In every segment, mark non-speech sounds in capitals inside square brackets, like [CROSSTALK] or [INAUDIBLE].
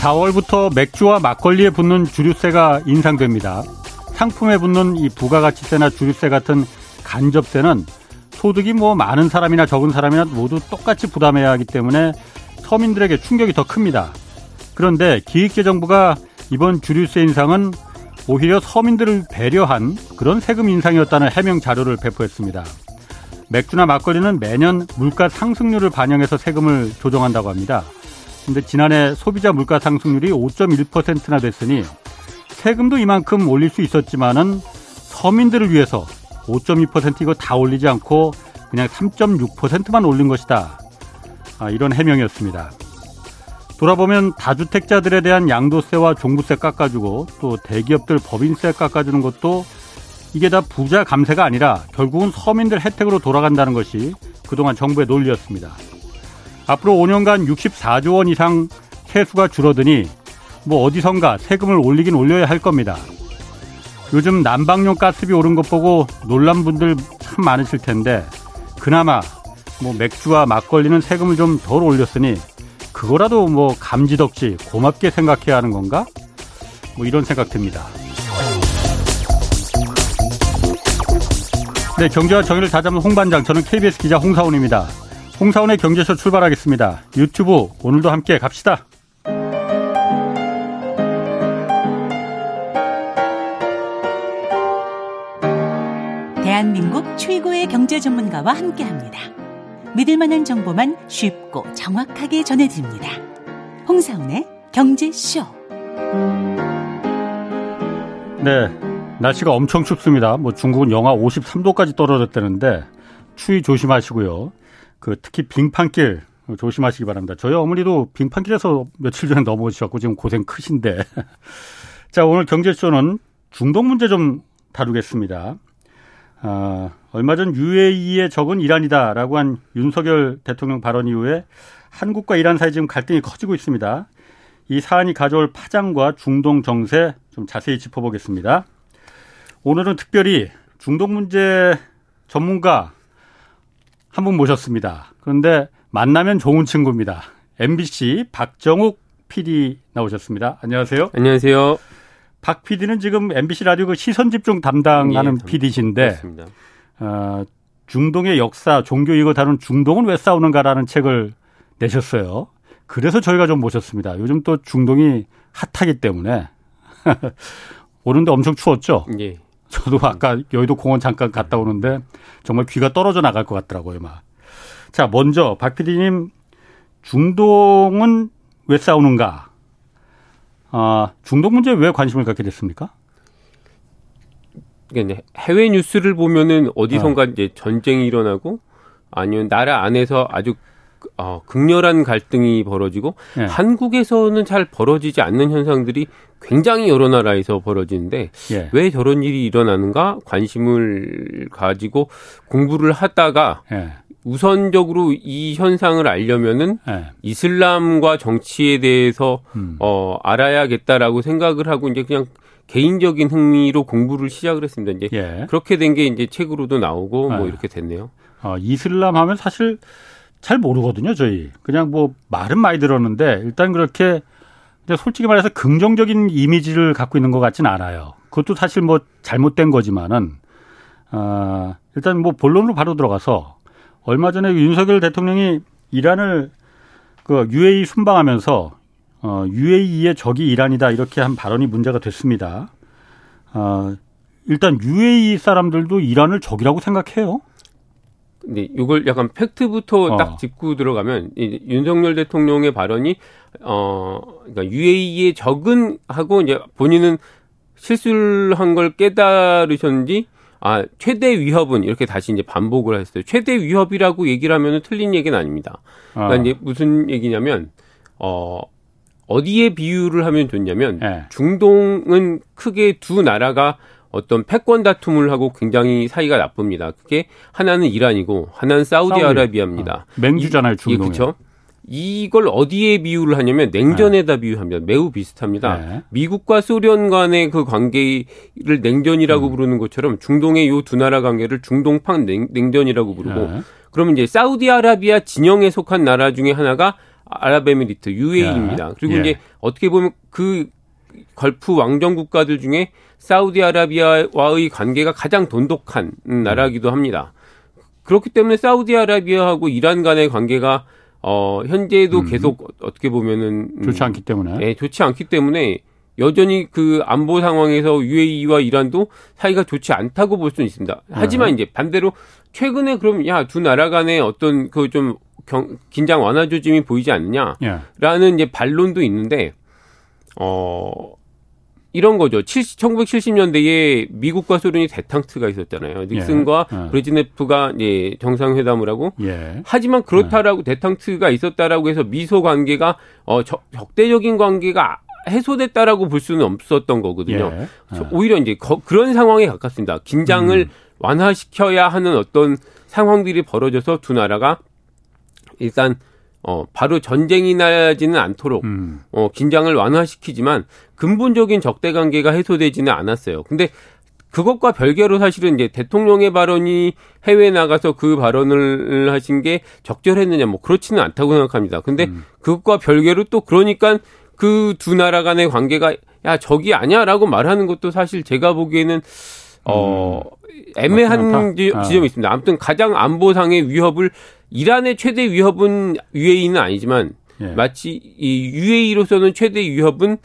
4월부터 맥주와 막걸리에 붙는 주류세가 인상됩니다. 상품에 붙는 이 부가가치세나 주류세 같은 간접세는 소득이 뭐 많은 사람이나 적은 사람이나 모두 똑같이 부담해야 하기 때문에 서민들에게 충격이 더 큽니다. 그런데 기획재정부가 이번 주류세 인상은 오히려 서민들을 배려한 그런 세금 인상이었다는 해명 자료를 배포했습니다. 맥주나 막걸리는 매년 물가 상승률을 반영해서 세금을 조정한다고 합니다. 근데 지난해 소비자 물가 상승률이 5.1%나 됐으니 세금도 이만큼 올릴 수 있었지만은 서민들을 위해서 5.2% 이거 다 올리지 않고 그냥 3.6%만 올린 것이다. 아, 이런 해명이었습니다. 돌아보면 다주택자들에 대한 양도세와 종부세 깎아주고 또 대기업들 법인세 깎아주는 것도 이게 다 부자 감세가 아니라 결국은 서민들 혜택으로 돌아간다는 것이 그동안 정부의 논리였습니다. 앞으로 5년간 64조 원 이상 세수가 줄어드니 뭐 어디선가 세금을 올리긴 올려야 할 겁니다. 요즘 난방용 가스비 오른 것 보고 놀란 분들 참 많으실 텐데 그나마 뭐 맥주와 막걸리는 세금을 좀 덜 올렸으니 그거라도 뭐 감지덕지 고맙게 생각해야 하는 건가? 뭐 이런 생각 듭니다. 네, 경제와 정의를 다잡는 홍반장, 저는 KBS 기자 홍사원입니다. 홍사원의 경제쇼 출발하겠습니다. 유튜브 오늘도 함께 갑시다. 대한민국 최고의 경제 전문가와 함께 합니다. 믿을 만한 정보만 쉽고 정확하게 전해드립니다. 홍사원의 경제쇼. 네, 날씨가 엄청 춥습니다. 뭐 중국은 영하 53도까지 떨어졌다는데 추위 조심하시고요. 그 특히 빙판길 조심하시기 바랍니다. 저희 어머니도 빙판길에서 며칠 전에 넘어오셨고 지금 고생 크신데. [LAUGHS] 자, 오늘 경제쇼는 중동 문제 좀 다루겠습니다. 아, 얼마 전 UAE의 적은 이란이다라고 한 윤석열 대통령 발언 이후에 한국과 이란 사이 지금 갈등이 커지고 있습니다. 이 사안이 가져올 파장과 중동 정세 좀 자세히 짚어보겠습니다. 오늘은 특별히 중동 문제 전문가 한 분 모셨습니다. 그런데 만나면 좋은 친구입니다. MBC 박정욱 PD 나오셨습니다. 안녕하세요. 안녕하세요. 박 PD는 지금 MBC 라디오 그 시선 집중 담당하는 예, PD신데 어, 중동의 역사, 종교 이거 다룬 중동은 왜 싸우는가라는 책을 내셨어요. 그래서 저희가 좀 모셨습니다. 요즘 또 중동이 핫하기 때문에 [LAUGHS] 오는데 엄청 추웠죠. 예. 저도 아까 여의도 공원 잠깐 갔다 오는데 정말 귀가 떨어져 나갈 것 같더라고요, 막. 자, 먼저 박 PD님 중동은 왜 싸우는가? 아, 중동 문제에 왜 관심을 갖게 됐습니까? 그러니까 해외 뉴스를 보면은 어디선가 어. 이제 전쟁이 일어나고 아니면 나라 안에서 아주 어, 극렬한 갈등이 벌어지고 네. 한국에서는 잘 벌어지지 않는 현상들이 굉장히 여러 나라에서 벌어지는데 네. 왜 저런 일이 일어나는가 관심을 가지고 공부를 하다가 네. 우선적으로 이 현상을 알려면은 네. 이슬람과 정치에 대해서 음. 어 알아야겠다라고 생각을 하고 이제 그냥 개인적인 흥미로 공부를 시작을 했습니다. 이제 예. 그렇게 된 게 이제 책으로도 나오고 뭐 네. 이렇게 됐네요. 어, 이슬람 하면 사실 잘 모르거든요, 저희. 그냥 뭐 말은 많이 들었는데 일단 그렇게 솔직히 말해서 긍정적인 이미지를 갖고 있는 것 같지는 않아요. 그것도 사실 뭐 잘못된 거지만은 어, 일단 뭐 본론으로 바로 들어가서 얼마 전에 윤석열 대통령이 이란을 그 UAE 순방하면서 어, UAE의 적이 이란이다 이렇게 한 발언이 문제가 됐습니다. 어, 일단 UAE 사람들도 이란을 적이라고 생각해요. 근데 이걸 약간 팩트부터 어. 딱 짚고 들어가면 이 윤석열 대통령의 발언이 어 그러니까 UAE의 적은 하고 이제 본인은 실수를 한 걸 깨달으셨는지 아, 최대 위협은 이렇게 다시 이제 반복을 했어요. 최대 위협이라고 얘기를 하면은 틀린 얘기는 아닙니다. 그러니까 아. 이제 무슨 얘기냐면 어 어디에 비유를 하면 좋냐면 네. 중동은 크게 두 나라가 어떤 패권 다툼을 하고 굉장히 사이가 나쁩니다. 그게 하나는 이란이고 하나는 사우디아라비아입니다. 어. 맹주잖아요, 중동. 예, 그렇죠. 이걸 어디에 비유를 하냐면 냉전에다 네. 비유합니다. 매우 비슷합니다. 네. 미국과 소련 간의 그 관계를 냉전이라고 음. 부르는 것처럼 중동의 요 두 나라 관계를 중동판 냉, 전이라고 부르고 네. 그러면 이제 사우디아라비아 진영에 속한 나라 중에 하나가 아랍에미리트 UAE입니다. 예. 그리고 예. 이제 어떻게 보면 그 걸프 왕정 국가들 중에 사우디아라비아와의 관계가 가장 돈독한 나라이기도 합니다. 그렇기 때문에 사우디아라비아하고 이란 간의 관계가 어 현재도 음. 계속 어떻게 보면은 음, 좋지 않기 때문에 네, 좋지 않기 때문에 여전히 그 안보 상황에서 UAE와 이란도 사이가 좋지 않다고 볼 수는 있습니다. 하지만 네. 이제 반대로 최근에 그럼 야 두 나라 간의 어떤 그 좀 긴장 완화 조짐이 보이지 않느냐라는 예. 이제 반론도 있는데 어 이런 거죠. 70, 1970년대에 미국과 소련이 대탕트가 있었잖아요. 닉슨과 예. 예. 브레즈네프가 이제 정상회담을 하고. 예. 하지만 그렇다라고 예. 대탕트가 있었다라고 해서 미소 관계가 어 적, 적대적인 관계가 해소됐다라고 볼 수는 없었던 거거든요. 예. 예. 오히려 이제 거, 그런 상황에 가깝습니다. 긴장을 음. 완화시켜야 하는 어떤 상황들이 벌어져서 두 나라가 일단 어, 바로 전쟁이 나지는 않도록, 음. 어, 긴장을 완화시키지만 근본적인 적대 관계가 해소되지는 않았어요. 근데 그것과 별개로 사실은 이제 대통령의 발언이 해외에 나가서 그 발언을 하신 게 적절했느냐, 뭐 그렇지는 않다고 생각합니다. 근데 음. 그것과 별개로 또 그러니까 그 두 나라 간의 관계가 야, 적이 아니야 라고 말하는 것도 사실 제가 보기에는 어, 음. 애매한 지, 아. 점이 있습니다. 아무튼 가장 안보상의 위협을 이란의 최대 위협은 UAE는 아니지만 예. 마치 이 UAE로서는 최대 위협은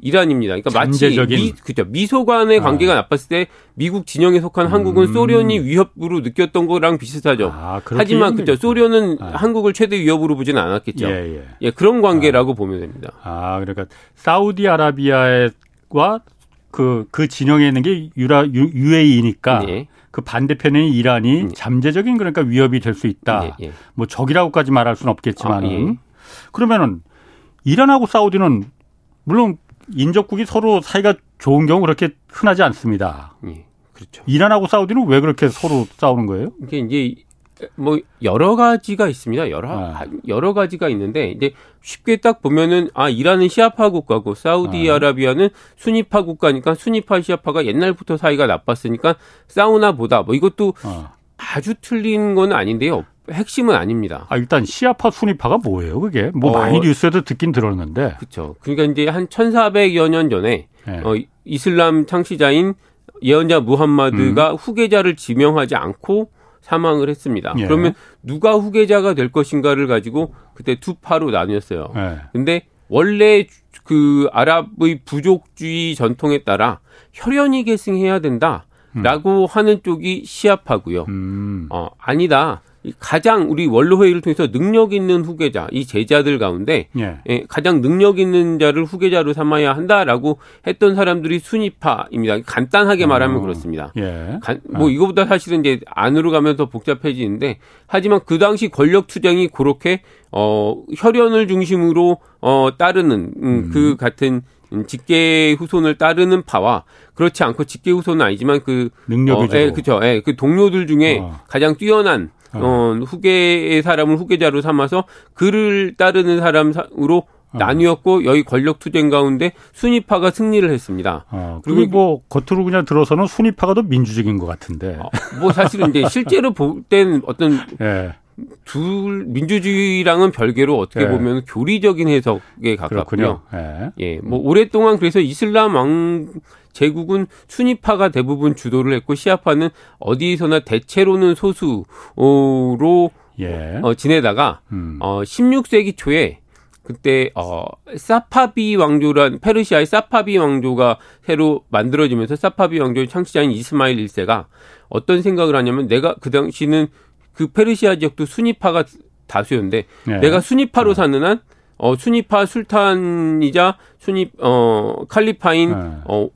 이란입니다. 그러니까 마치 미, 그죠 미소 간의 아. 관계가 아. 나빴을 때 미국 진영에 속한 음. 한국은 소련이 위협으로 느꼈던 거랑 비슷하죠. 아, 하지만 그죠 소련은 아. 한국을 최대 위협으로 보지는 않았겠죠. 예, 예. 예 그런 관계라고 아. 보면 됩니다. 아 그러니까 사우디아라비아와 그, 그 진영에 있는 게 유라, 유, UAE니까 네. 그 반대편에 이란이 네. 잠재적인 그러니까 위협이 될 수 있다. 네, 네. 뭐 적이라고까지 말할 수는 없겠지만은 아, 예. 그러면은 이란하고 사우디는 물론 인접국이 서로 사이가 좋은 경우 그렇게 흔하지 않습니다. 예. 그렇죠. 이란하고 사우디는 왜 그렇게 서로 싸우는 거예요? 이게 이제 뭐 여러 가지가 있습니다. 여러 아. 여러 가지가 있는데 이제 쉽게 딱 보면은 아 이란은 시아파 국가고 사우디아라비아는 아. 순위파 국가니까 순위파 시아파가 옛날부터 사이가 나빴으니까 싸우나 보다. 뭐 이것도 아. 아주 틀린 건 아닌데요. 핵심은 아닙니다. 아, 일단 시아파 순위파가 뭐예요, 그게? 뭐 어, 많이 뉴스에도 듣긴 들었는데. 그렇죠. 그러니까 이제 한 1400여 년 전에 네. 어, 이슬람 창시자인 예언자 무함마드가 음. 후계자를 지명하지 않고 사망을 했습니다. 예. 그러면 누가 후계자가 될 것인가를 가지고 그때 두 파로 나뉘었어요. 예. 근데 원래 그 아랍의 부족주의 전통에 따라 혈연이 계승해야 된다라고 음. 하는 쪽이 시아파고요. 음. 어, 아니다. 가장 우리 원로 회의를 통해서 능력 있는 후계자 이 제자들 가운데 예. 예, 가장 능력 있는 자를 후계자로 삼아야 한다라고 했던 사람들이 순위파입니다. 간단하게 어. 말하면 그렇습니다. 예. 간, 뭐 어. 이거보다 사실은 이제 안으로 가면 더 복잡해지는데 하지만 그 당시 권력 투쟁이 그렇게 어 혈연을 중심으로 어 따르는 음, 음. 그 같은 직계 후손을 따르는 파와 그렇지 않고 직계 후손은 아니지만 그 능력이 어, 예, 그렇죠. 예, 그 동료들 중에 어. 가장 뛰어난 어. 어, 후계의 사람을 후계자로 삼아서 그를 따르는 사람으로 어. 나뉘었고 여기 권력 투쟁 가운데 순위파가 승리를 했습니다. 어, 그리고 뭐 겉으로 그냥 들어서는 순위파가 더 민주적인 것 같은데. 어, 뭐 사실은 이제 실제로 볼 땐 어떤 [LAUGHS] 예. 둘 민주주의랑은 별개로 어떻게 예. 보면 교리적인 해석에 가깝고요. 예. 예. 뭐 오랫동안 그래서 이슬람 왕 제국은 순위파가 대부분 주도를 했고 시아파는 어디서나 대체로는 소수로 예. 어, 지내다가 음. 어, 16세기 초에 그때 어 사파비 왕조란 페르시아의 사파비 왕조가 새로 만들어지면서 사파비 왕조의 창시자인 이스마일 1세가 어떤 생각을 하냐면 내가 그 당시는 그 페르시아 지역도 순위파가 다수였는데 네. 내가 순위파로 네. 사는 한 어, 순위파 술탄이자 순위 어 칼리파인 네. 어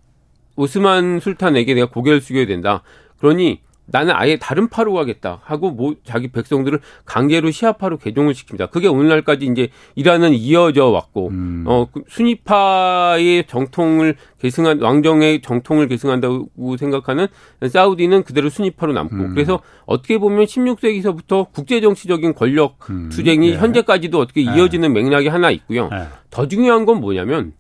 오스만 술탄에게 내가 고개를 숙여야 된다. 그러니 나는 아예 다른 파로 가겠다 하고 뭐 자기 백성들을 강제로 시아파로 개종을 시킵니다. 그게 오늘날까지 이제 이란은 이어져 왔고 음. 어그 순위파의 정통을 계승한 왕정의 정통을 계승한다고 생각하는 사우디는 그대로 순위파로 남고 음. 그래서 어떻게 보면 16세기서부터 국제 정치적인 권력 음. 투쟁이 네. 현재까지도 어떻게 네. 이어지는 맥락이 하나 있고요. 네. 더 중요한 건 뭐냐면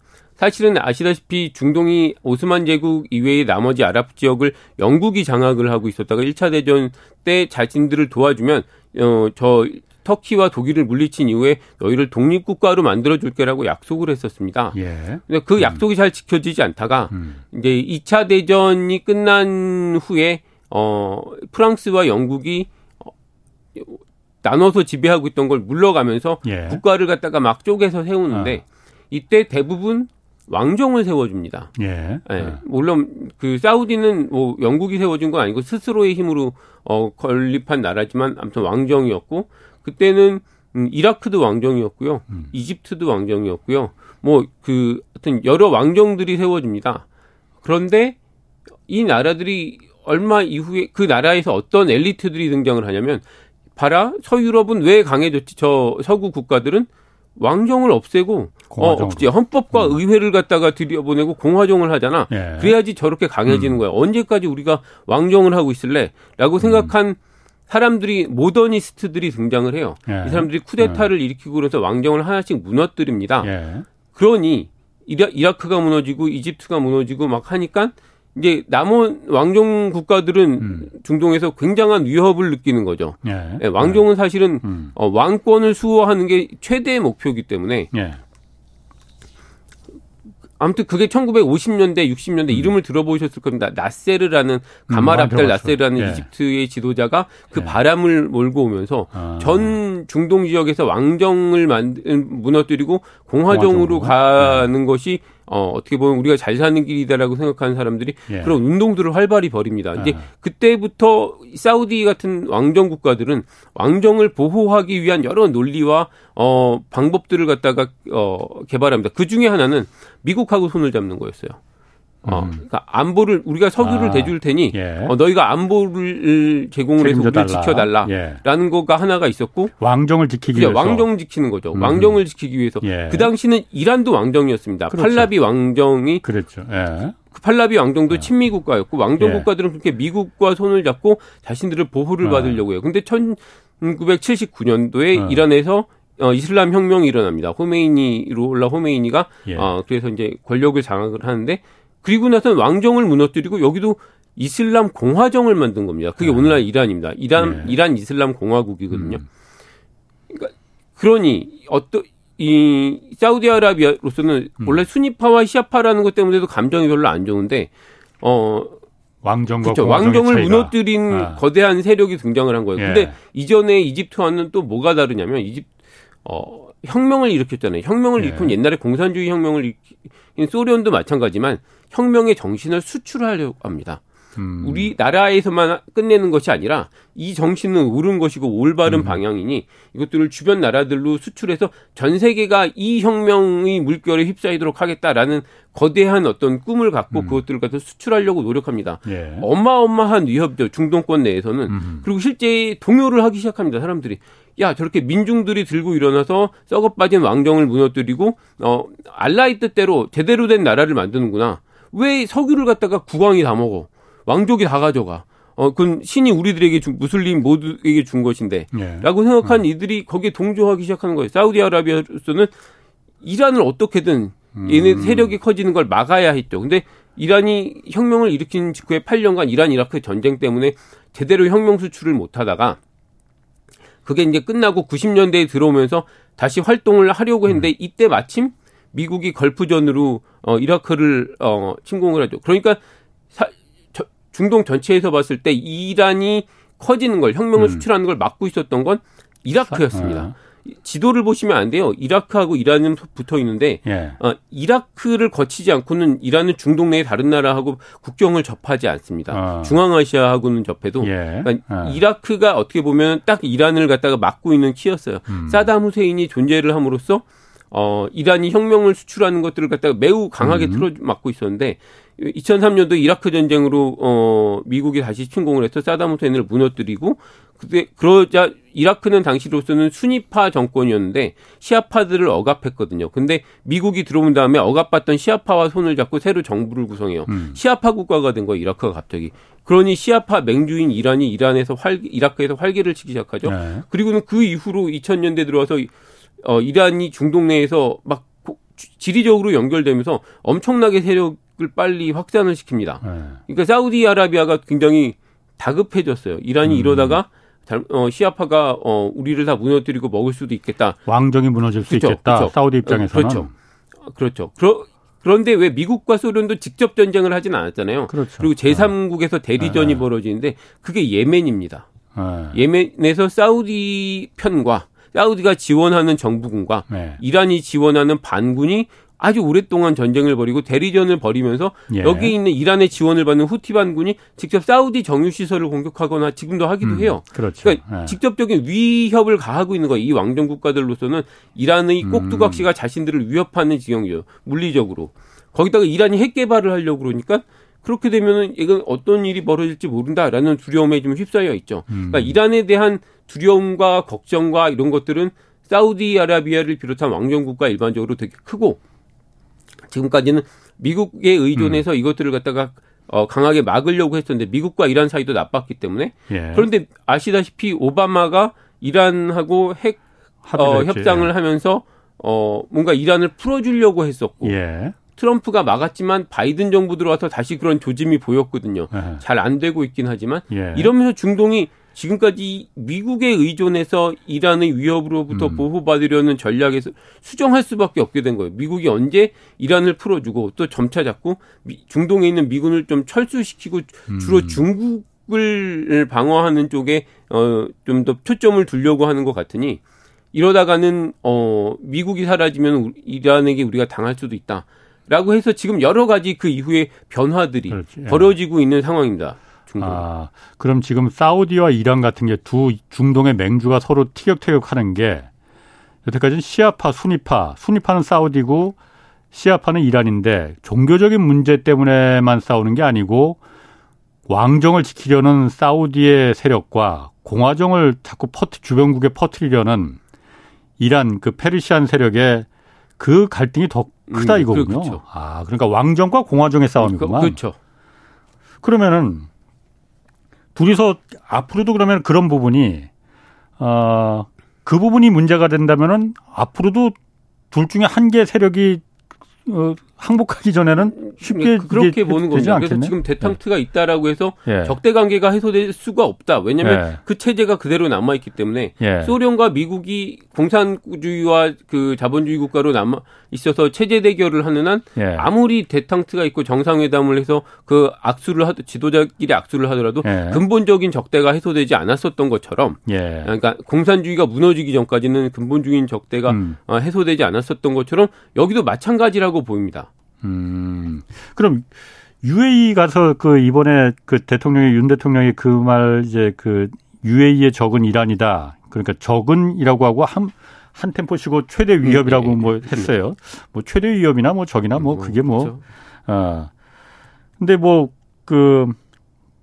사실은 아시다시피 중동이 오스만 제국 이외의 나머지 아랍 지역을 영국이 장악을 하고 있었다가 1차 대전 때 자신들을 도와주면 어 저 터키와 독일을 물리친 이후에 너희를 독립국가로 만들어줄게라고 약속을 했었습니다. 예. 근데 그 음. 약속이 잘 지켜지지 않다가 음. 이제 2차 대전이 끝난 후에 어 프랑스와 영국이 어, 나눠서 지배하고 있던 걸 물러가면서 예. 국가를 갖다가 막 쪼개서 세우는데 아. 이때 대부분 왕정을 세워줍니다. 예. 예. 물론 그 사우디는 뭐 영국이 세워준 건 아니고 스스로의 힘으로 어 건립한 나라지만 아무튼 왕정이었고 그때는 음, 이라크도 왕정이었고요. 음. 이집트도 왕정이었고요. 뭐 그 하여튼 여러 왕정들이 세워집니다. 그런데 이 나라들이 얼마 이후에 그 나라에서 어떤 엘리트들이 등장을 하냐면 봐라 서유럽은 왜 강해졌지 저 서구 국가들은 왕정을 없애고 어, 그치, 헌법과 음. 의회를 갖다가 들여보내고 공화정을 하잖아. 예. 그래야지 저렇게 강해지는 음. 거야. 언제까지 우리가 왕정을 하고 있을래?라고 생각한 음. 사람들이 모더니스트들이 등장을 해요. 예. 이 사람들이 쿠데타를 예. 일으키고 그래서 왕정을 하나씩 무너뜨립니다. 예. 그러니 이라, 이라크가 무너지고 이집트가 무너지고 막 하니까 이제 남은 왕정 국가들은 음. 중동에서 굉장한 위협을 느끼는 거죠. 예. 예, 왕정은 사실은 음. 어, 왕권을 수호하는 게 최대의 목표이기 때문에 예. 아무튼 그게 1950년대, 60년대 음. 이름을 들어보셨을 겁니다. 나세르라는 가말 음, 압델 나세르라는 예. 이집트의 지도자가 그 예. 바람을 몰고 오면서 아. 전 중동 지역에서 왕정을 만든 무너뜨리고 공화정으로 공화정으로? 가는 예. 것이 어, 어떻게 보면 우리가 잘 사는 길이다라고 생각하는 사람들이 예. 그런 운동들을 활발히 벌입니다. 이제 아. 그때부터 사우디 같은 왕정 국가들은 왕정을 보호하기 위한 여러 논리와 어, 방법들을 갖다가 어, 개발합니다. 그 중에 하나는 미국하고 손을 잡는 거였어요. 어, 음. 그러니까 안보를 우리가 석유를 아, 대줄 테니 예. 어, 너희가 안보를 제공을 해서 우리를 지켜달라라는 예. 거가 하나가 있었고 왕정을 지키기 위해서 왕정 지키는 거죠. 음. 왕정을 지키기 위해서 예. 그 당시는 이란도 왕정이었습니다. 그렇죠. 팔라비 왕정이 그랬죠. 예. 그 팔라비 왕정도 예. 친미 국가였고 왕정 예. 국가들은 그렇게 미국과 손을 잡고 자신들을 보호를 받으려고 해요. 근데 1979년도에 이란에서 어, 이슬람 혁명이 일어납니다. 호메이니로 올라 호메이니가 어, 그래서 이제 권력을 장악을 하는데 그리고 나서는 왕정을 무너뜨리고 여기도 이슬람 공화정을 만든 겁니다. 그게 네. 오늘날 이란입니다. 이란 네. 이란 이슬람 공화국이거든요. 음. 그러니까 그러니 어떤 이 사우디아라비아로서는 음. 원래 순위파와 시아파라는 것 때문에도 감정이 별로 안 좋은데 어 왕정과 그렇죠. 왕정을 차이가. 무너뜨린 아. 거대한 세력이 등장을 한 거예요. 예. 근데 이전에 이집트와는 또 뭐가 다르냐면 이집 어 혁명을 일으켰잖아요. 혁명을 예. 일으킨 옛날에 공산주의 혁명을 일으킨 소련도 마찬가지만 혁명의 정신을 수출하려고 합니다. 음. 우리나라에서만 끝내는 것이 아니라 이 정신은 옳은 것이고 올바른 음. 방향이니 이것들을 주변 나라들로 수출해서 전 세계가 이 혁명의 물결에 휩싸이도록 하겠다라는 거대한 어떤 꿈을 갖고 음. 그것들을 갖다 수출하려고 노력합니다. 예. 어마어마한 위협죠 중동권 내에서는 음. 그리고 실제 동요를 하기 시작합니다. 사람들이 야 저렇게 민중들이 들고 일어나서 썩어 빠진 왕정을 무너뜨리고 어 알라의 뜻대로 제대로 된 나라를 만드는구나. 왜 석유를 갖다가 국왕이 다 먹어? 왕족이 다 가져가. 어, 그건 신이 우리들에게 준, 무슬림 모두에게 준 것인데. 예. 라고 생각한 음. 이들이 거기에 동조하기 시작하는 거예요. 사우디아라비아로서는 이란을 어떻게든 얘네 음. 세력이 커지는 걸 막아야 했죠. 근데 이란이 혁명을 일으킨 직후에 8년간 이란 이라크 전쟁 때문에 제대로 혁명 수출을 못 하다가 그게 이제 끝나고 90년대에 들어오면서 다시 활동을 하려고 했는데 음. 이때 마침 미국이 걸프전으로 어 이라크를 어 침공을 하죠. 그러니까 사, 저, 중동 전체에서 봤을 때 이란이 커지는 걸 혁명을 음. 수출하는 걸 막고 있었던 건 이라크였습니다. 아. 지도를 보시면 안 돼요. 이라크하고 이란은 붙어 있는데 예. 어, 이라크를 거치지 않고는 이란은 중동 내의 다른 나라하고 국경을 접하지 않습니다. 어. 중앙아시아하고는 접해도 예. 그러니까 어. 이라크가 어떻게 보면 딱 이란을 갖다가 막고 있는 키였어요. 음. 사담 후세인이 존재를 함으로써 어, 이란이 혁명을 수출하는 것들을 갖다가 매우 강하게 음. 틀어 막고 있었는데 2003년도 이라크 전쟁으로 어 미국이 다시 침공을 해서 사담 후세인을 무너뜨리고 그때 그러자 이라크는 당시로서는 순위파 정권이었는데 시아파들을 억압했거든요. 근데 미국이 들어온 다음에 억압받던 시아파와 손을 잡고 새로 정부를 구성해요. 음. 시아파 국가가 된 거예요. 이라크가 갑자기. 그러니 시아파 맹주인 이란이 이란에서 활 이라크에서 활기를 치기 시작하죠. 네. 그리고는 그 이후로 2000년대 들어와서 어, 이란이 중동 내에서 막 지리적으로 연결되면서 엄청나게 세력을 빨리 확산을 시킵니다. 네. 그러니까 사우디아라비아가 굉장히 다급해졌어요. 이란이 음. 이러다가 어, 시아파가 어, 우리를 다 무너뜨리고 먹을 수도 있겠다. 왕정이 무너질 수 그렇죠, 있겠다. 그렇죠. 사우디 입장에서는. 그렇죠. 그렇죠. 그러, 그런데 왜 미국과 소련도 직접 전쟁을 하진 않았잖아요. 그렇죠. 그리고 제3국에서 대리전이 네. 벌어지는데 그게 예멘입니다. 네. 예멘에서 사우디 편과 사우디가 지원하는 정부군과 네. 이란이 지원하는 반군이 아주 오랫동안 전쟁을 벌이고 대리전을 벌이면서 예. 여기 있는 이란의 지원을 받는 후티 반군이 직접 사우디 정유 시설을 공격하거나 지금도 하기도 음, 해요. 그렇죠. 그러니까 예. 직접적인 위협을 가하고 있는 거예요. 이 왕정 국가들로서는 이란의 음. 꼭두각시가 자신들을 위협하는 지경이에요. 물리적으로. 거기다가 이란이 핵 개발을 하려고 그러니까 그렇게 되면은 이건 어떤 일이 벌어질지 모른다라는 두려움에 좀 휩싸여 있죠. 음. 그러니까 이란에 대한 두려움과 걱정과 이런 것들은 사우디아라비아를 비롯한 왕정국가 일반적으로 되게 크고 지금까지는 미국에 의존해서 음. 이것들을 갖다가 어, 강하게 막으려고 했었는데 미국과 이란 사이도 나빴기 때문에 예. 그런데 아시다시피 오바마가 이란하고 핵 어, 협상을 하면서 어, 뭔가 이란을 풀어주려고 했었고 예. 트럼프가 막았지만 바이든 정부 들어와서 다시 그런 조짐이 보였거든요. 예. 잘안 되고 있긴 하지만 예. 이러면서 중동이 지금까지 미국에 의존해서 이란의 위협으로부터 음. 보호받으려는 전략에서 수정할 수밖에 없게 된 거예요. 미국이 언제 이란을 풀어주고 또 점차 잡고 중동에 있는 미군을 좀 철수시키고 주로 음. 중국을 방어하는 쪽에 어 좀 더 초점을 두려고 하는 것 같으니 이러다가는 어 미국이 사라지면 이란에게 우리가 당할 수도 있다. 라고 해서 지금 여러 가지 그 이후에 변화들이 그렇지. 예. 벌어지고 있는 상황입니다. 중동. 아, 그럼 지금 사우디와 이란 같은 게 두 중동의 맹주가 서로 티격태격하는 게 여태까지는 시아파, 순위파, 순위파는 사우디고 시아파는 이란인데 종교적인 문제 때문에만 싸우는 게 아니고 왕정을 지키려는 사우디의 세력과 공화정을 자꾸 퍼트 주변국에 퍼트리려는 이란 그 페르시안 세력의 그 갈등이 더 크다 음, 이거군요. 그렇죠. 아, 그러니까 왕정과 공화정의 싸움이구만. 그렇죠. 그러면은 둘이서 앞으로도 그러면 그런 부분이 어, 그 부분이 문제가 된다면은 앞으로도 둘 중에 한 개 세력이 어, 항복하기 전에는 쉽게 그, 그렇게 보는 겁니다. 그래서 지금 대탕트가 네. 있다라고 해서 예. 적대 관계가 해소될 수가 없다. 왜냐하면 예. 그 체제가 그대로 남아 있기 때문에 예. 소련과 미국이 공산주의와 그 자본주의 국가로 남아 있어서 체제 대결을 하는 한 예. 아무리 대탕트가 있고 정상회담을 해서 그 악수를 하 지도자끼리 악수를 하더라도 예. 근본적인 적대가 해소되지 않았었던 것처럼 예. 그러니까 공산주의가 무너지기 전까지는 근본적인 적대가 음. 어, 해소되지 않았었던 것처럼 여기도 마찬가지라고 보입니다. 음. 그럼 UAE 가서 그 이번에 그 대통령이 윤 대통령이 그 말 이제 그 UAE의 적은 이란이다. 그러니까 적은이라고 하고 한, 한 템포 쉬고 최대 위협이라고 네. 뭐 했어요. 뭐 최대 위협이나 뭐 적이나 뭐 그게 뭐, 그렇죠. 어. 근데 뭐 그,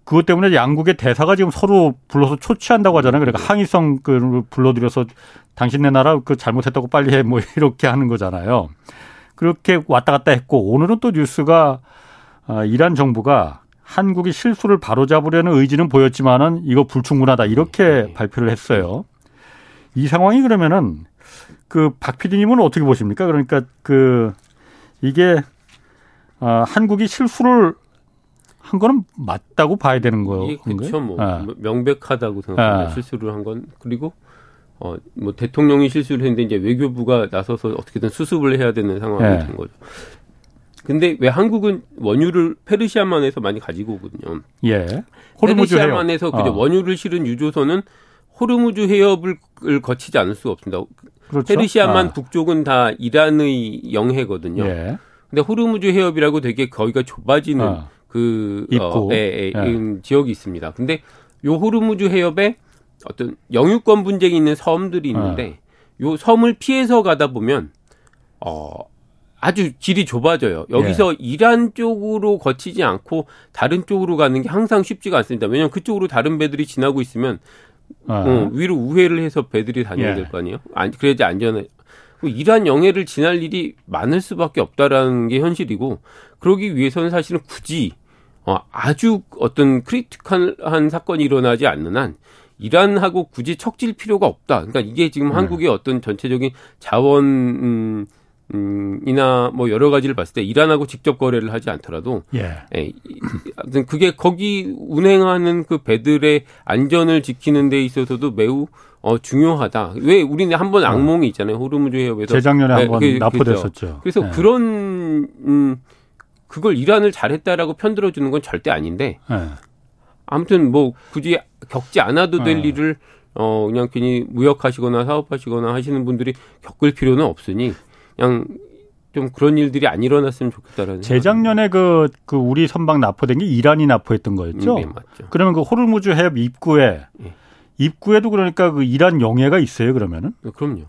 그것 때문에 양국의 대사가 지금 서로 불러서 초치한다고 하잖아요. 그러니까 항의성 그 불러들여서 당신네 나라 그 잘못했다고 빨리 해 뭐 이렇게 하는 거잖아요. 그렇게 왔다 갔다 했고 오늘은 또 뉴스가 어, 이란 정부가 한국이 실수를 바로잡으려는 의지는 보였지만은 이거 불충분하다 이렇게 네. 발표를 했어요. 이 상황이 그러면은 그박 PD님은 어떻게 보십니까? 그러니까 그 이게 어, 한국이 실수를 한 거는 맞다고 봐야 되는 거예요. 그렇죠. 뭐 아. 명백하다고 생각합니다. 아. 실수를 한 건 그리고 어, 뭐 대통령이 실수를 했는데 이제 외교부가 나서서 어떻게든 수습을 해야 되는 상황이 네. 된 거죠. 근데 왜 한국은 원유를 페르시아만에서 많이 가지고 오거든요. 예. 페르시아만에서 그저 어. 원유를 실은 유조선은 호르무즈 해협을 거치지 않을 수가 없습니다. 그렇죠? 페르시아만 아. 북쪽은 다 이란의 영해거든요. 예. 근데 호르무즈 해협이라고 되게 거기가 좁아지는 아. 그 어, 에, 에, 예. 지역이 있습니다. 근데 요 호르무즈 해협에 어떤 영유권 분쟁이 있는 섬들이 있는데 어. 요 섬을 피해서 가다 보면 어 아주 길이 좁아져요. 여기서 예. 이란 쪽으로 거치지 않고 다른 쪽으로 가는 게 항상 쉽지가 않습니다. 왜냐하면 그쪽으로 다른 배들이 지나고 있으면 어. 어, 위로 우회를 해서 배들이 다녀야 예. 될거 아니에요. 안, 그래야지 안전해. 이란 영해를 지날 일이 많을 수밖에 없다라는 게 현실이고 그러기 위해서는 사실은 굳이 어, 아주 어떤 critical한 사건이 일어나지 않는 한 이란하고 굳이 척질 필요가 없다. 그러니까 이게 지금 네. 한국의 어떤 전체적인 자원 음, 음, 이나 뭐 여러 가지를 봤을 때 이란하고 직접 거래를 하지 않더라도 예. 예 아무튼 그게 거기 운행하는 그 배들의 안전을 지키는 데 있어서도 매우 어 중요하다. 왜 우리는 한번 어. 악몽이 있잖아요. 호르무즈 해협에서 재작년에 네, 한번 그, 납포됐었죠. 그래서 네. 그런 음 그걸 이란을 잘했다라고 편들어 주는 건 절대 아닌데 네. 아무튼 뭐 굳이 겪지 않아도 될 네. 일을 어 그냥 괜히 무역하시거나 사업하시거나 하시는 분들이 겪을 필요는 없으니 그냥 좀 그런 일들이 안 일어났으면 좋겠다라는. 재작년에 그, 그 우리 선박 납포된 게 이란이 납포했던 거였죠? 네, 맞죠. 그러면 그 호르무즈 해협 입구에 네. 입구에도 그러니까 그 이란 영해가 있어요, 그러면은? 네, 그럼요.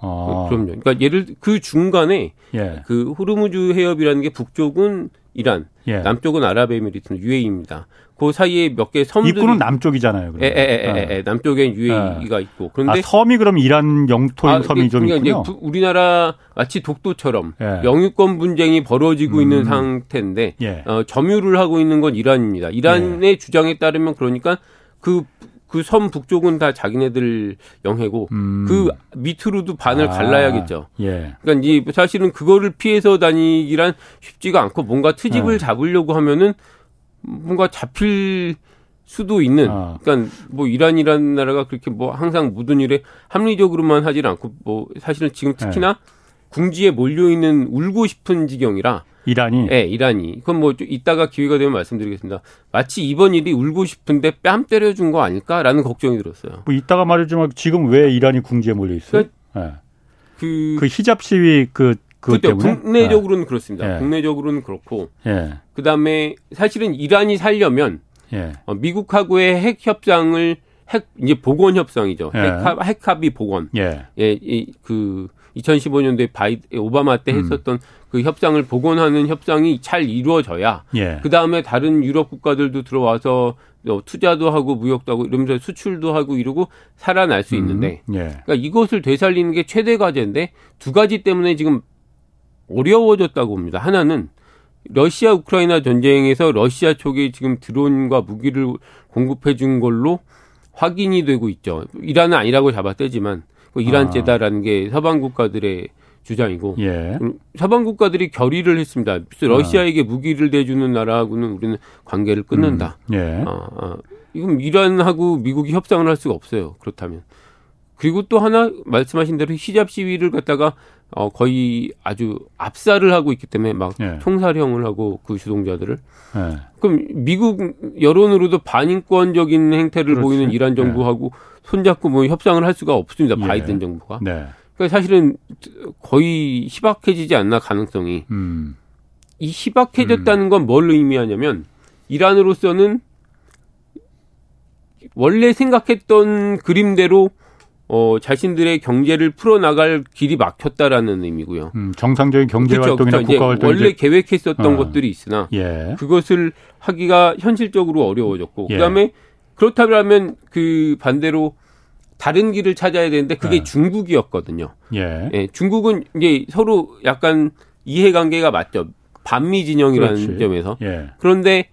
아. 그럼요. 그러니까 예를 그 중간에 예. 그 호르무즈 해협이라는 게 북쪽은 이란, 예. 남쪽은 아랍에미리트, UAE입니다. 그 사이에 몇 개 섬들이 입구는 남쪽이잖아요. 에, 에, 에, 에, 에. 남쪽엔 UAE가 에. 있고 그런데 아, 섬이 그럼 이란 영토인 아, 섬이 좀 그러니까 있군요. 이제 우리나라 마치 독도처럼 예. 영유권 분쟁이 벌어지고 음. 있는 상태인데 예. 어, 점유를 하고 있는 건 이란입니다. 이란의 예. 주장에 따르면 그러니까 그 그섬 북쪽은 다 자기네들 영해고 음. 그 밑으로도 반을 아, 갈라야겠죠. 예. 그러니까 이 사실은 그거를 피해서 다니기란 쉽지가 않고 뭔가 트집을 어. 잡으려고 하면은 뭔가 잡힐 수도 있는. 어. 그러니까 뭐 이란이라는 나라가 그렇게 뭐 항상 모든 일에 합리적으로만 하질 않고 뭐 사실은 지금 특히나 예. 궁지에 몰려 있는 울고 싶은 지경이라 이란이? 네, 이란이. 그건 뭐 이따가 기회가 되면 말씀드리겠습니다. 마치 이번 일이 울고 싶은데 뺨 때려준 거 아닐까라는 걱정이 들었어요. 뭐 이따가 말해주면 지금 왜 이란이 궁지에 몰려 있어요? 그, 네. 그, 그 히잡 시위 그, 그 때문에? 국내적으로는 네. 그렇습니다. 네. 국내적으로는 그렇고. 네. 그 다음에 사실은 이란이 살려면 예. 어, 미국하고의 핵 협상을 핵 이제 복원 협상이죠. 예. 핵, 핵 합의 복원. 예. 예, 이, 그 2015년도에 바이 오바마 때 음. 했었던 음. 그 협상을 복원하는 협상이 잘 이루어져야 예. 그 다음에 다른 유럽 국가들도 들어와서 투자도 하고 무역도 하고 이러면서 수출도 하고 이러고 살아날 수 음. 있는데 음. 예. 그러니까 이것을 되살리는 게 최대 과제인데 두 가지 때문에 지금 어려워졌다고 봅니다. 하나는 러시아 우크라이나 전쟁에서 러시아 쪽에 지금 드론과 무기를 공급해 준 걸로 확인이 되고 있죠. 이란은 아니라고 잡아떼지만 그 이란제다라는 아. 게 서방 국가들의 주장이고 예. 서방 국가들이 결의를 했습니다. 러시아에게 무기를 대주는 나라하고는 우리는 관계를 끊는다. 음. 예. 아, 아. 이건 이란하고 미국이 협상을 할 수가 없어요. 그렇다면. 그리고 또 하나 말씀하신 대로 히잡 시위를 갖다가 어 거의 아주 압살을 하고 있기 때문에 막 예. 총살형을 하고 그 주동자들을 예. 그럼 미국 여론으로도 반인권적인 행태를 그렇지. 보이는 이란 정부하고 예. 손잡고 뭐 협상을 할 수가 없습니다. 예. 바이든 정부가. 네. 그러니까 사실은 거의 희박해지지 않나 가능성이. 음. 이 희박해졌다는 건 뭘 의미하냐면 이란으로서는 원래 생각했던 그림대로 어, 자신들의 경제를 풀어나갈 길이 막혔다라는 의미고요. 음, 정상적인 경제 그렇죠, 활동이나 그렇죠. 국가 활동 원래 계획했었던 어. 것들이 있으나 예. 그것을 하기가 현실적으로 어려워졌고 예. 그다음에 그렇다면 그 반대로 다른 길을 찾아야 되는데 그게 예. 중국이었거든요. 예. 예. 중국은 이제 서로 약간 이해관계가 맞죠. 반미 진영이라는 그렇지. 점에서. 예. 그런데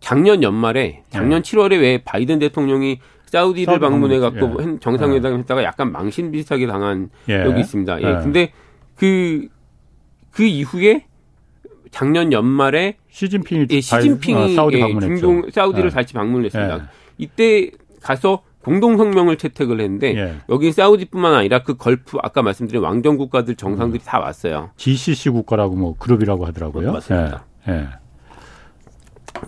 작년 연말에 작년 7월에 예. 왜 바이든 대통령이 사우디를 방문해 갖고 예. 정상회담 했다가 약간 망신 비슷하게 당한 예. 적이 있습니다. 예. 예. 근데 그, 그 이후에 작년 연말에 시진핑이, 예, 시진핑이 어, 사우디 예, 중동 사우디를 예. 다시 방문했습니다. 을 예. 이때 가서 공동 성명을 채택을 했는데 예. 여기 사우디뿐만 아니라 그 걸프 아까 말씀드린 왕정 국가들 정상들이 음. 다 왔어요. GCC 국가라고 뭐 그룹이라고 하더라고요. 맞습니다. 예. 예.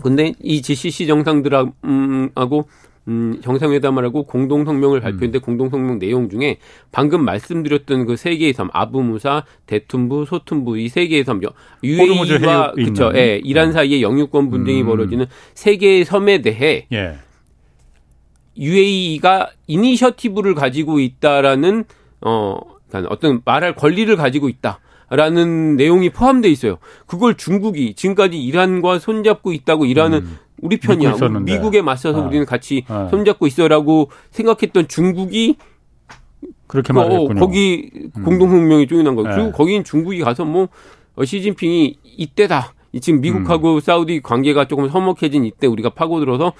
근데 이 GCC 정상들하고 음, 정상회담을 하고 공동성명을 발표했는데 음. 공동성명 내용 중에 방금 말씀드렸던 그 세 개의 섬 아부무사, 대툰부, 소툰부 이 세 개의 섬 UAE와 그쵸, 예, 이란 네. 사이에 영유권 분쟁이 음. 벌어지는 세 개의 섬에 대해 예. UAE가 이니셔티브를 가지고 있다라는 어 그러니까 어떤 말할 권리를 가지고 있다. 라는 내용이 포함되어 있어요. 그걸 중국이 지금까지 이란과 손잡고 있다고 이란은 음. 우리 편이야. 미국에 맞서서 아. 우리는 같이 아. 손잡고 있어라고 생각했던 중국이 그렇게 그, 어, 말했군요. 거기 음. 공동성명이 쪼인한 거예요. 네. 그리고 거기는 중국이 가서 뭐 어, 시진핑이 이때다. 지금 미국하고 음. 사우디 관계가 조금 서먹해진 이때 우리가 파고들어서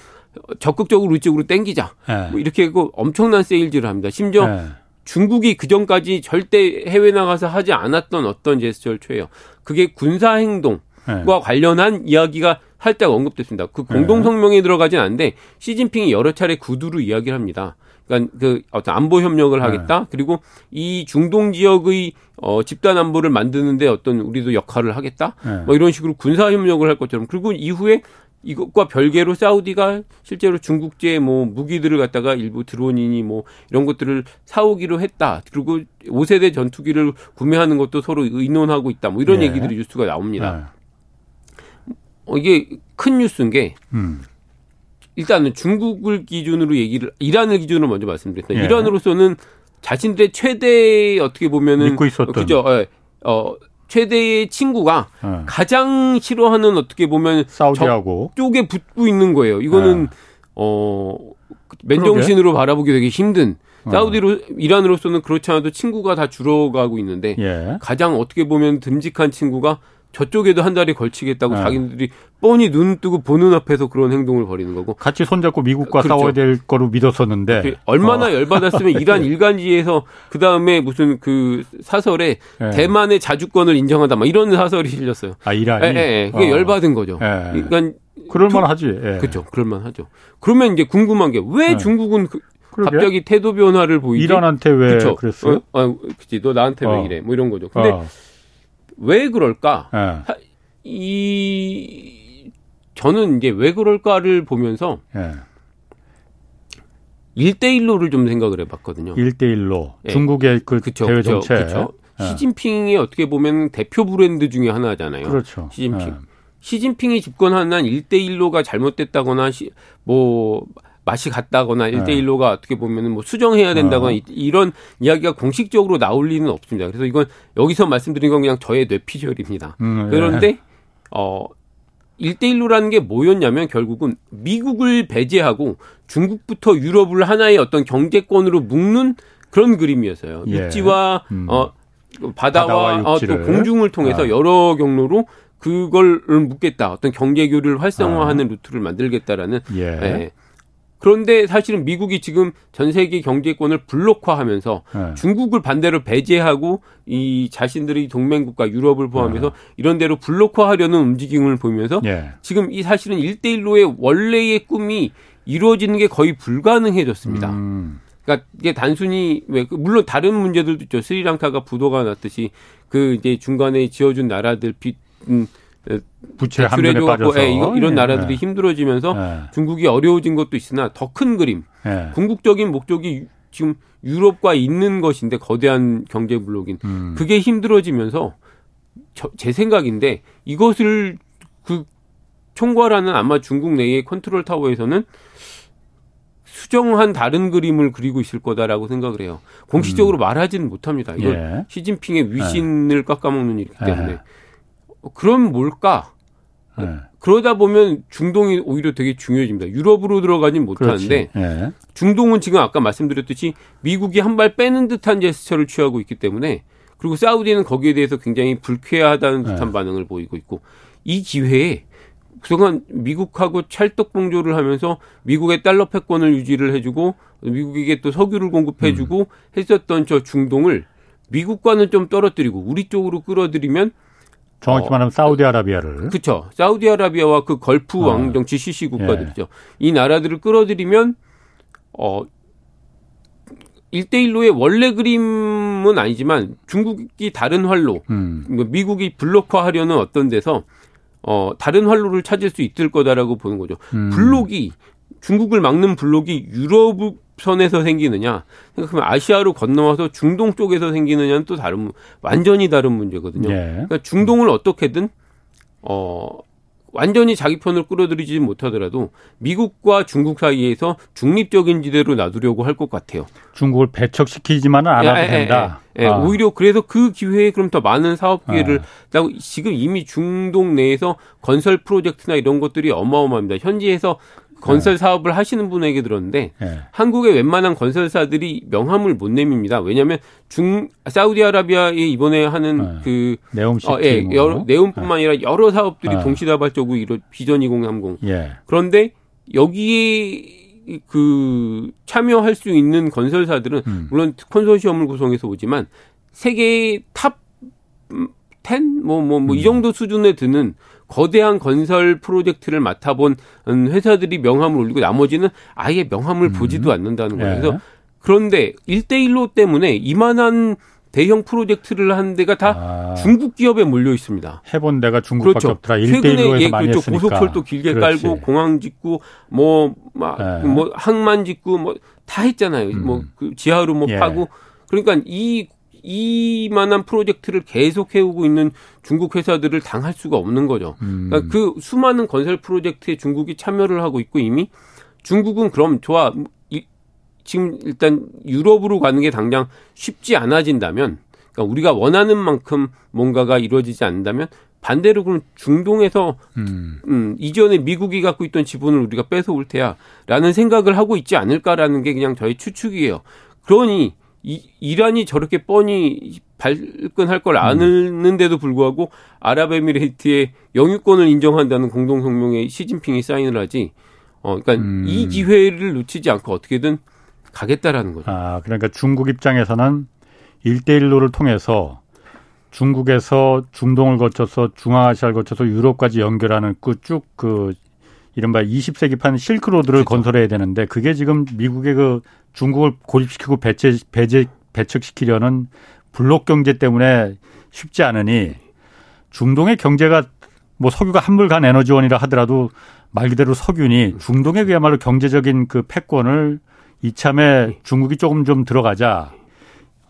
적극적으로 이쪽으로 땡기자. 네. 뭐 이렇게 하고 엄청난 세일즈를 합니다. 심지어 네. 중국이 그 전까지 절대 해외 나가서 하지 않았던 어떤 제스처를 취해요. 그게 군사 행동과 네. 관련한 이야기가 살짝 언급됐습니다. 그 공동 성명에 들어가진 않는데 시진핑이 여러 차례 구두로 이야기를 합니다. 그러니까 그 어떤 안보 협력을 하겠다. 네. 그리고 이 중동 지역의 어 집단 안보를 만드는데 어떤 우리도 역할을 하겠다. 네. 뭐 이런 식으로 군사 협력을 할 것처럼 그리고 이후에 이것과 별개로 사우디가 실제로 중국제 뭐 무기들을 갖다가 일부 드론이니 뭐 이런 것들을 사오기로 했다. 그리고 5세대 전투기를 구매하는 것도 서로 의논하고 있다. 뭐 이런 예. 얘기들이 뉴스가 나옵니다. 예. 어, 이게 큰 뉴스인 게 음. 일단은 중국을 기준으로 얘기를 이란을 기준으로 먼저 말씀드렸다. 예. 이란으로서는 자신들의 최대 어떻게 보면은 믿고 있었던 그죠? 어, 어 최대의 친구가 네. 가장 싫어하는 어떻게 보면 사우디하고 쪽에 붙고 있는 거예요. 이거는 네. 어 맨정신으로 바라보기 되게 힘든 어. 사우디로 이란으로서는 그렇지 않아도 친구가 다 줄어가고 있는데 예. 가장 어떻게 보면 듬직한 친구가 저쪽에도 한 달에 걸치겠다고 네. 자기들이 뻔히 눈 뜨고 보는 앞에서 그런 행동을 벌이는 거고 같이 손잡고 미국과 그렇죠. 싸워야 될 거로 믿었었는데 얼마나 어. 열받았으면 이란 [LAUGHS] 일간지에서 그 다음에 무슨 그 사설에 네. 대만의 자주권을 인정하다 막 이런 사설이 실렸어요. 아 이란이 예, 예, 예. 그게 어. 열받은 거죠. 예. 그러니까 그럴만하지. 예. 그렇죠. 그럴만하죠. 그러면 이제 궁금한 게왜 예. 중국은 그 갑자기 태도 변화를 보이지? 이란한테 왜 그쵸? 그랬어요? 어, 어, 그치. 너 나한테 왜 어. 이래? 뭐 이런 거죠. 근데 어. 왜 그럴까? 네. 이 저는 이제 왜 그럴까를 보면서 네. 1대1로를 좀 생각을 해봤거든요. 1대1로 네. 중국의 그 그쵸, 대외 정책. 그쵸, 그 시진핑이 어떻게 보면 대표 브랜드 중에 하나잖아요. 그렇죠. 시진핑. 시진핑이 집권한 한 1대1로가 잘못됐다거나 시, 뭐 맛이 같다거나 일대일로가 어떻게 보면은 뭐 수정해야 된다거나 어. 이런 이야기가 공식적으로 나올 리는 없습니다. 그래서 이건 여기서 말씀드린 건 그냥 저의 뇌피셜입니다. 음, 예. 그런데 어 1대1로라는 게 뭐였냐면 결국은 미국을 배제하고 중국부터 유럽을 하나의 어떤 경제권으로 묶는 그런 그림이었어요. 예. 육지와 음. 어 바다와, 바다와 어, 또 공중을 통해서 아. 여러 경로로 그걸 묶겠다. 어떤 경제 교류를 활성화하는 아. 루트를 만들겠다라는 예. 예. 그런데 사실은 미국이 지금 전 세계 경제권을 블록화하면서 네. 중국을 반대로 배제하고 이 자신들의 동맹국가 유럽을 포함해서 네. 이런 데로 블록화하려는 움직임을 보이면서 네. 지금 이 사실은 일대일로의 원래의 꿈이 이루어지는 게 거의 불가능해졌습니다. 음. 그러니까 이게 단순히 왜그 물론 다른 문제들도 있죠. 스리랑카가 부도가 났듯이 그 이제 중간에 지어준 나라들 빚 음, 부채 한면에 빠져서 예, 이런 예. 나라들이 예. 힘들어지면서 예. 중국이 어려워진 것도 있으나 더 큰 그림, 예. 궁극적인 목적이 지금 유럽과 있는 것인데 거대한 경제 블록인 음. 그게 힘들어지면서 저, 제 생각인데 이것을 그 총괄하는 아마 중국 내의 컨트롤 타워에서는 수정한 다른 그림을 그리고 있을 거다라고 생각을 해요. 공식적으로 음. 말하지는 못합니다. 이거 예. 시진핑의 위신을 깎아먹는 일이기 때문에. 그럼 뭘까? 네. 그러다 보면 중동이 오히려 되게 중요해집니다. 유럽으로 들어가진 못하는데 네. 중동은 지금 아까 말씀드렸듯이 미국이 한 발 빼는 듯한 제스처를 취하고 있기 때문에 그리고 사우디는 거기에 대해서 굉장히 불쾌하다는 듯한 네. 반응을 보이고 있고 이 기회에 그동안 미국하고 찰떡 봉조를 하면서 미국의 달러 패권을 유지를 해주고 미국에게 또 석유를 공급해주고 음. 했었던 저 중동을 미국과는 좀 떨어뜨리고 우리 쪽으로 끌어들이면 정확히 어, 말하면 사우디아라비아를. 그렇죠. 사우디아라비아와 그 걸프 어. 왕정 GCC 국가들이죠. 예. 이 나라들을 끌어들이면 어 일대일로의 원래 그림은 아니지만 중국이 다른 활로 음. 뭐 미국이 블록화하려는 어떤 데서 어 다른 활로를 찾을 수 있을 거다라고 보는 거죠. 음. 블록이 중국을 막는 블록이 유럽 선에서 생기느냐 생각하면 아시아로 건너와서 중동 쪽에서 생기느냐는 또 다른 완전히 다른 문제거든요. 예. 그러니까 중동을 어떻게든 어 완전히 자기 편을 끌어들이지 못하더라도 미국과 중국 사이에서 중립적인 지대로 놔두려고 할 것 같아요. 중국을 배척시키지만은 않아도 예, 예, 된다. 예, 예, 아. 오히려 그래서 그 기회에 그럼 더 많은 사업 기회를 아. 지금 이미 중동 내에서 건설 프로젝트나 이런 것들이 어마어마합니다. 현지에서 건설 네. 사업을 하시는 분에게 들었는데 네. 한국의 웬만한 건설사들이 명함을 못 내밉니다. 왜냐하면 중 사우디아라비아에 이번에 하는 네. 그 네옴시티 어, 예, 여러, 네옴뿐만 아니라 여러 사업들이 동시다발적으로 이런 비전 2030 예. 그런데 여기에 그 참여할 수 있는 건설사들은 음. 물론 컨소시엄을 구성해서 오지만 세계 top 10? 뭐, 뭐, 뭐, 음. 이 정도 수준에 드는 거대한 건설 프로젝트를 맡아본 회사들이 명함을 올리고 나머지는 아예 명함을 음. 보지도 않는다는 거예요. 예. 그래서 그런데 1대1로 때문에 이만한 대형 프로젝트를 한 데가 다 아. 중국 기업에 몰려 있습니다. 해본 데가 중국밖에 그렇죠. 없더라. 1대1로 예, 그렇죠. 했으니까. 고속철도 길게 그렇지. 깔고 공항 짓고 뭐막 네. 뭐 항만 짓고 뭐 다 했잖아요. 음. 뭐그 지하로 뭐 예. 파고 그러니까 이 이만한 프로젝트를 계속 해오고 있는 중국 회사들을 당할 수가 없는 거죠. 음. 그러니까 그 수많은 건설 프로젝트에 중국이 참여를 하고 있고 이미 중국은 그럼 좋아. 이, 지금 일단 유럽으로 가는 게 당장 쉽지 않아진다면 그러니까 우리가 원하는 만큼 뭔가가 이루어지지 않는다면 반대로 그럼 중동에서 음. 음, 이전에 미국이 갖고 있던 지분을 우리가 뺏어올 테야라는 생각을 하고 있지 않을까라는 게 그냥 저희 추측이에요. 그러니 이, 이란이 저렇게 뻔히 발끈할 걸 아는데도 불구하고 아랍에미레이트의 영유권을 인정한다는 공동성명에 시진핑이 사인을 하지. 어, 그러니까 음. 이 기회를 놓치지 않고 어떻게든 가겠다라는 거죠. 아, 그러니까 중국 입장에서는 일대일로를 통해서 중국에서 중동을 거쳐서 중앙아시아를 거쳐서 유럽까지 연결하는 그 쭉그 그 이른바 20세기판 실크로드를 그렇죠. 건설해야 되는데 그게 지금 미국의 그 중국을 고립시키고 배제, 배제, 배척시키려는 블록 경제 때문에 쉽지 않으니 중동의 경제가 뭐 석유가 한물간 에너지원이라 하더라도 말 그대로 석유니 중동의 그야말로 경제적인 그 패권을 이참에 중국이 조금 좀 들어가자.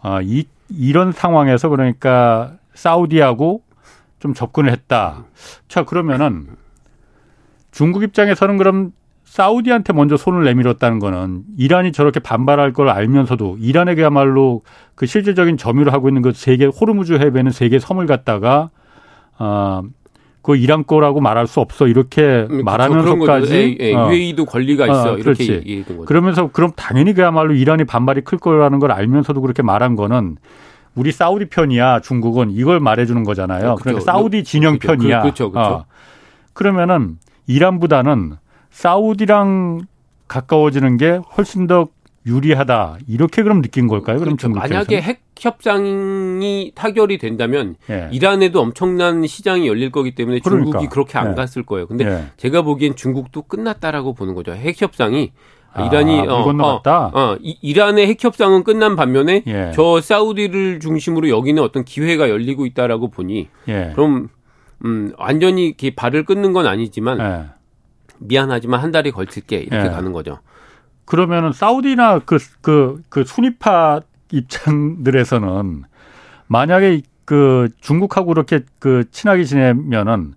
아, 이, 이런 상황에서 그러니까 사우디하고 좀 접근을 했다. 자, 그러면은 중국 입장에서는 그럼 사우디한테 먼저 손을 내밀었다는 거는 이란이 저렇게 반발할 걸 알면서도 이란에게야말로 그 실질적인 점유를 하고 있는 그 세계 호르무즈 해변은 세계 섬을 갖다가 아, 그 이란 거라고 말할 수 없어 이렇게 음, 말하면서까지 어. UAE도 권리가 어, 있어 어, 이렇게. 그러면서 그럼 당연히 그야말로 이란이 반발이 클 거라는 걸 알면서도 그렇게 말한 거는 우리 사우디 편이야 중국은 이걸 말해주는 거잖아요. 그렇죠. 그러니까 사우디 진영 그렇죠. 편이야. 그렇죠, 그렇죠. 어. 그러면은 이란보다는 사우디랑 가까워지는 게 훨씬 더 유리하다 이렇게 그럼 느낀 걸까요? 그럼 그렇죠. 만약에 핵 협상이 타결이 된다면 예. 이란에도 엄청난 시장이 열릴 거기 때문에 중국이 그러니까. 그렇게 안 예. 갔을 거예요. 근데 예. 제가 보기엔 중국도 끝났다라고 보는 거죠. 핵 협상이 아, 이란이 어, 어, 어, 이 란의 핵 협상은 끝난 반면에 예. 저 사우디를 중심으로 여기는 어떤 기회가 열리고 있다라고 보니 예. 그럼 음, 완전히 이렇게 발을 끊는 건 아니지만 예. 미안하지만 한 달이 걸칠게 이렇게 예. 가는 거죠. 그러면은 사우디나 그, 그, 그 순위파 입장들에서는 만약에 그 중국하고 이렇게 그 친하게 지내면은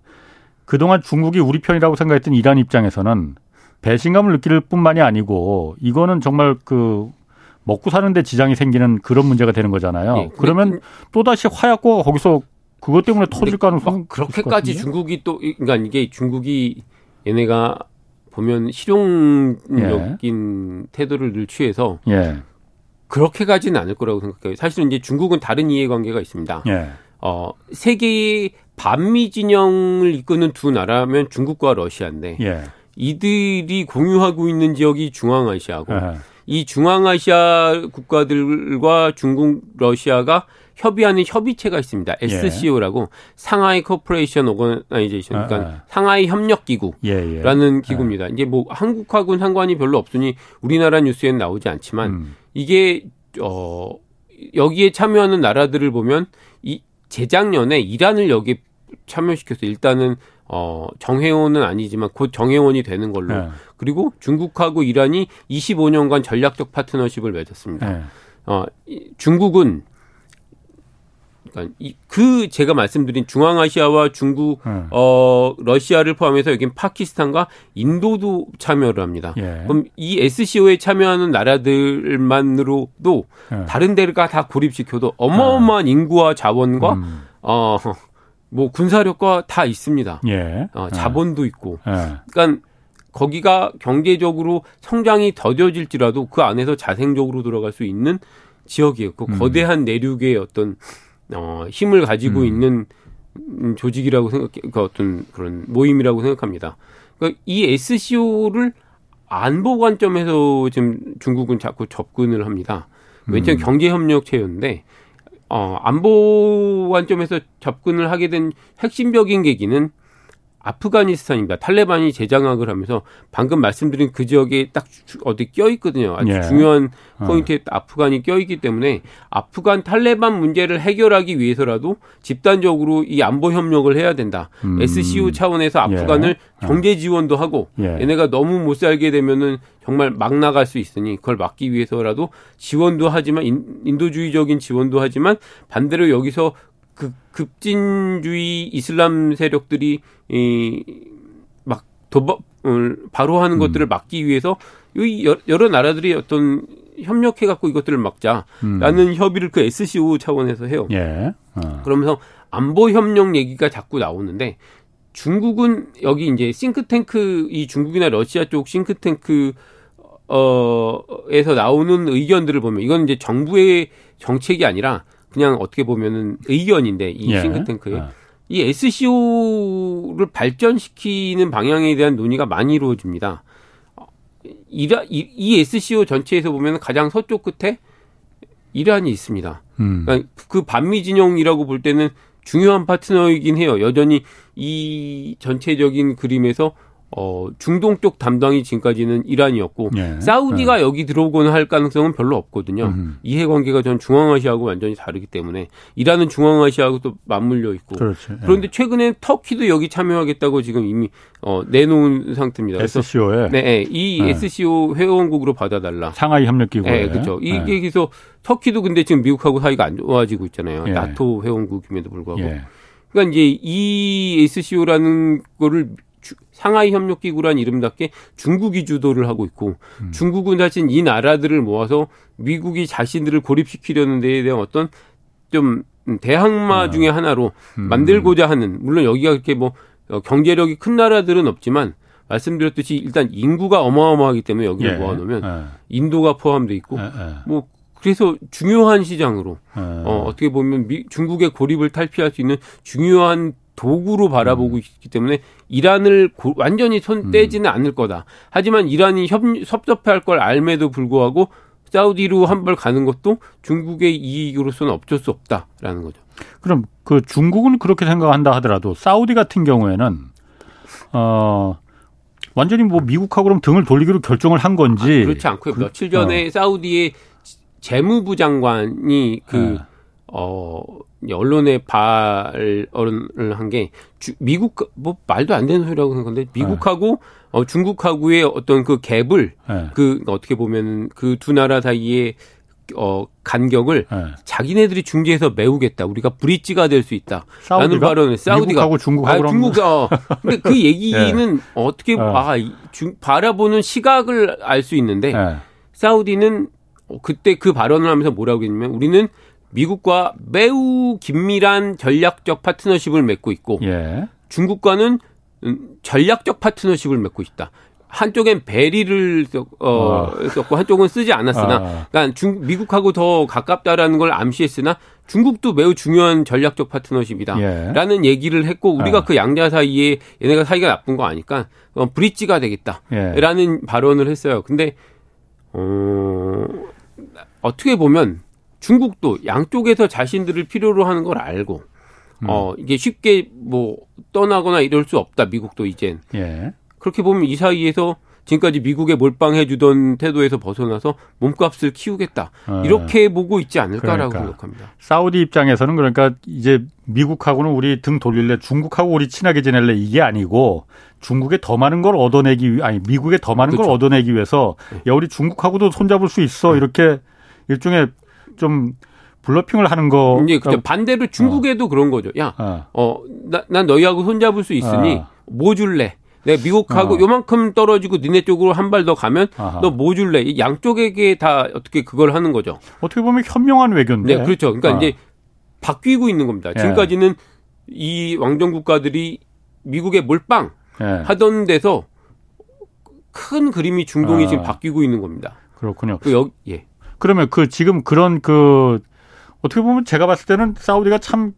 그동안 중국이 우리 편이라고 생각했던 이란 입장에서는 배신감을 느낄 뿐만이 아니고 이거는 정말 그 먹고 사는데 지장이 생기는 그런 문제가 되는 거잖아요. 예, 그러면 또다시 화약고가 거기서 그것 때문에 터질 가능성 그렇게까지 중국이 또 그러니까 이게 중국이 얘네가 보면 실용적인 예. 태도를 늘 취해서 예. 그렇게 가지는 않을 거라고 생각해요. 사실은 이제 중국은 다른 이해관계가 있습니다. 예. 어, 세계의 반미 진영을 이끄는 두 나라면 중국과 러시아인데 예. 이들이 공유하고 있는 지역이 중앙아시아고 예. 이 중앙아시아 국가들과 중국, 러시아가 협의하는 협의체가 있습니다. SCO라고 예. 상하이 Cooperation Organization 그러니까 아, 아. 상하이 협력 기구라는 예, 예. 기구입니다. 이제 뭐 한국하고는 상관이 별로 없으니 우리나라 뉴스에는 나오지 않지만 음. 이게 어 여기에 참여하는 나라들을 보면 이 재작년에 이란을 여기 참여시켜서 일단은 어 정회원은 아니지만 곧 정회원이 되는 걸로 네. 그리고 중국하고 이란이 25년간 전략적 파트너십을 맺었습니다. 네. 어 중국은 그러니까 이, 그 제가 말씀드린 중앙아시아와 중국, 음. 어 러시아를 포함해서 여긴 파키스탄과 인도도 참여를 합니다. 예. 그럼 이 SCO에 참여하는 나라들만으로도 예. 다른 데가 다 고립시켜도 어마어마한 예. 인구와 자원과 음. 어 뭐 군사력과 다 있습니다. 예. 어, 자본도 있고. 예. 그러니까 거기가 경제적으로 성장이 더뎌질지라도 그 안에서 자생적으로 들어갈 수 있는 지역이에요. 그 음. 거대한 내륙의 어떤 어, 힘을 가지고 음. 있는 조직이라고 생각, 그 어떤 그런 모임이라고 생각합니다. 그러니까 이 SCO를 안보 관점에서 지금 중국은 자꾸 접근을 합니다. 왜냐하면 음. 경제협력체였는데 어, 안보 관점에서 접근을 하게 된 핵심적인 계기는 아프가니스탄입니다. 탈레반이 재장악을 하면서 방금 말씀드린 그 지역에 딱 어디 껴 있거든요. 아주 예. 중요한 어. 포인트에 어. 아프간이 껴 있기 때문에 아프간 탈레반 문제를 해결하기 위해서라도 집단적으로 이 안보 협력을 해야 된다. 음. SCO 차원에서 아프간을 예. 어. 경제 지원도 하고 예. 얘네가 너무 못 살게 되면은 정말 막 나갈 수 있으니 그걸 막기 위해서라도 지원도 하지만 인도주의적인 지원도 하지만 반대로 여기서 그 급진주의 이슬람 세력들이 이막 도박을 바로 하는 음. 것들을 막기 위해서 이 여러 나라들이 어떤 협력해 갖고 이것들을 막자라는 음. 협의를 그 SCO 차원에서 해요. 예. 어. 그러면서 안보 협력 얘기가 자꾸 나오는데 중국은 여기 이제 싱크탱크 이 중국이나 러시아 쪽 싱크탱크 어에서 나오는 의견들을 보면 이건 이제 정부의 정책이 아니라 그냥 어떻게 보면은 의견인데 이 예. 싱크탱크에 예. 이 SCO를 발전시키는 방향에 대한 논의가 많이 이루어집니다. 이라, 이, 이 SCO 전체에서 보면 가장 서쪽 끝에 이란이 있습니다. 음. 그러니까 그 반미 진영이라고 볼 때는 중요한 파트너이긴 해요. 여전히 이 전체적인 그림에서 어, 중동 쪽 담당이 지금까지는 이란이었고 예. 사우디가 예. 여기 들어오거나 할 가능성은 별로 없거든요. 음흠. 이해 관계가 전 중앙아시아하고 완전히 다르기 때문에 이란은 중앙아시아하고 또 맞물려 있고 그렇죠. 예. 그런데 최근에 터키도 여기 참여하겠다고 지금 이미 어, 내놓은 상태입니다. SCO에 네, 네이 SCO 회원국으로 받아달라. 상하이 협력기구에 네, 그렇죠. 이게 그래서 터키도 근데 지금 미국하고 사이가 안 좋아지고 있잖아요. 나토 회원국임에도 불구하고. 그러니까 이제 이 SCO라는 거를 상하이 협력기구란 이름답게 중국이 주도를 하고 있고 음. 중국은 사실 이 나라들을 모아서 미국이 자신들을 고립시키려는 데에 대한 어떤 좀 대항마 아. 중의 하나로 음. 만들고자 하는 물론 여기가 그렇게 뭐 어, 경제력이 큰 나라들은 없지만 말씀드렸듯이 일단 인구가 어마어마하기 때문에 여기를 예. 모아놓으면 예. 인도가 포함돼 있고 예. 예. 뭐 그래서 중요한 시장으로 예. 어, 어떻게 보면 미, 중국의 고립을 탈피할 수 있는 중요한 도구로 바라보고 음. 있기 때문에 이란을 고, 완전히 손 음. 떼지는 음. 않을 거다. 하지만 이란이 협, 섭섭해할 걸 알매도 불구하고 사우디로 한 발 가는 것도 중국의 이익으로서는 어쩔 수 없다라는 거죠. 그럼 그 중국은 그렇게 생각한다 하더라도 사우디 같은 경우에는 어 완전히 뭐 미국하고 그럼 등을 돌리기로 결정을 한 건지 아, 그렇지 않고요. 그, 며칠 전에 어. 사우디의 재무부 장관이 그 네. 어, 언론에 발언을 한 게 미국 뭐 말도 안 되는 소리라고 생각하는데 미국하고 네. 어, 중국하고의 어떤 그 갭을 네. 그 어떻게 보면 그 두 나라 사이에 어 간격을 네. 자기네들이 중재해서 메우겠다. 우리가 브릿지가 될 수 있다. 라는 발언을 사우디가 미국하고 중국하고 아, 중국 어. 근데 그 [LAUGHS] 얘기는 네. 어떻게 어. 아 중, 바라보는 시각을 알 수 있는데 네. 사우디는 그때 그 발언을 하면서 뭐라고 했냐면 우리는 미국과 매우 긴밀한 전략적 파트너십을 맺고 있고 예. 중국과는 전략적 파트너십을 맺고 있다. 한쪽엔 베리를 어, 어. 썼고 한쪽은 쓰지 않았으나 아. 그러니까 중, 미국하고 더 가깝다라는 걸 암시했으나 중국도 매우 중요한 전략적 파트너십이다라는 예. 얘기를 했고 우리가 아. 그 양자 사이에 얘네가 사이가 나쁜 거 아니까 어, 브릿지가 되겠다라는 예. 발언을 했어요. 근데 어, 어떻게 보면 중국도 양쪽에서 자신들을 필요로 하는 걸 알고 음. 어 이게 쉽게 뭐 떠나거나 이럴 수 없다 미국도 이젠 예. 그렇게 보면 이 사이에서 지금까지 미국에 몰빵해 주던 태도에서 벗어나서 몸값을 키우겠다 어. 이렇게 보고 있지 않을까라고 그러니까. 생각합니다. 사우디 입장에서는 그러니까 이제 미국하고는 우리 등 돌릴래 중국하고 우리 친하게 지낼래 이게 아니고 중국에 더 많은 걸 얻어내기 위 아니 미국에 더 많은 그렇죠. 걸 얻어내기 위해서 네. 야 우리 중국하고도 손잡을 수 있어 네. 이렇게 일종의 좀 블러핑을 하는 거. 이제 그때 반대로 중국에도 어. 그런 거죠. 야, 어, 어 나, 난 너희하고 손잡을 수 있으니 어. 뭐 줄래? 내가 미국하고 어. 요만큼 떨어지고 니네 쪽으로 한 발 더 가면 너 뭐 줄래? 양쪽에게 다 어떻게 그걸 하는 거죠. 어떻게 보면 현명한 외교인데. 네, 그렇죠. 그러니까 어. 이제 바뀌고 있는 겁니다. 예. 지금까지는 이 왕정 국가들이 미국의 몰빵 예. 하던 데서 큰 그림이 중동이 어. 지금 바뀌고 있는 겁니다. 그렇군요. 그 여, 예. 그러면 그 지금 그런 그 어떻게 보면 제가 봤을 때는 사우디가 참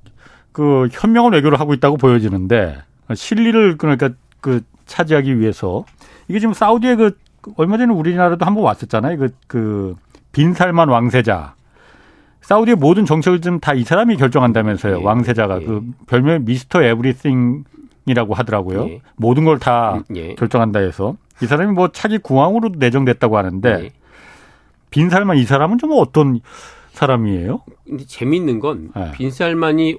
그 현명한 외교를 하고 있다고 보여지는데 실리를 그러니까 그 차지하기 위해서 이게 지금 사우디의 그 얼마 전에 우리나라도 한번 왔었잖아요. 그, 그, 빈살만 왕세자. 사우디의 모든 정책을 좀 다 이 사람이 결정한다면서요. 예, 왕세자가 예. 그 별명 미스터 에브리띵이라고 하더라고요. 예. 모든 걸다 음, 예. 결정한다 해서 이 사람이 뭐 차기 국왕으로 내정됐다고 하는데 예. 빈살만 이 사람은 좀 어떤 사람이에요? 근데 재밌는 건 예. 빈살만이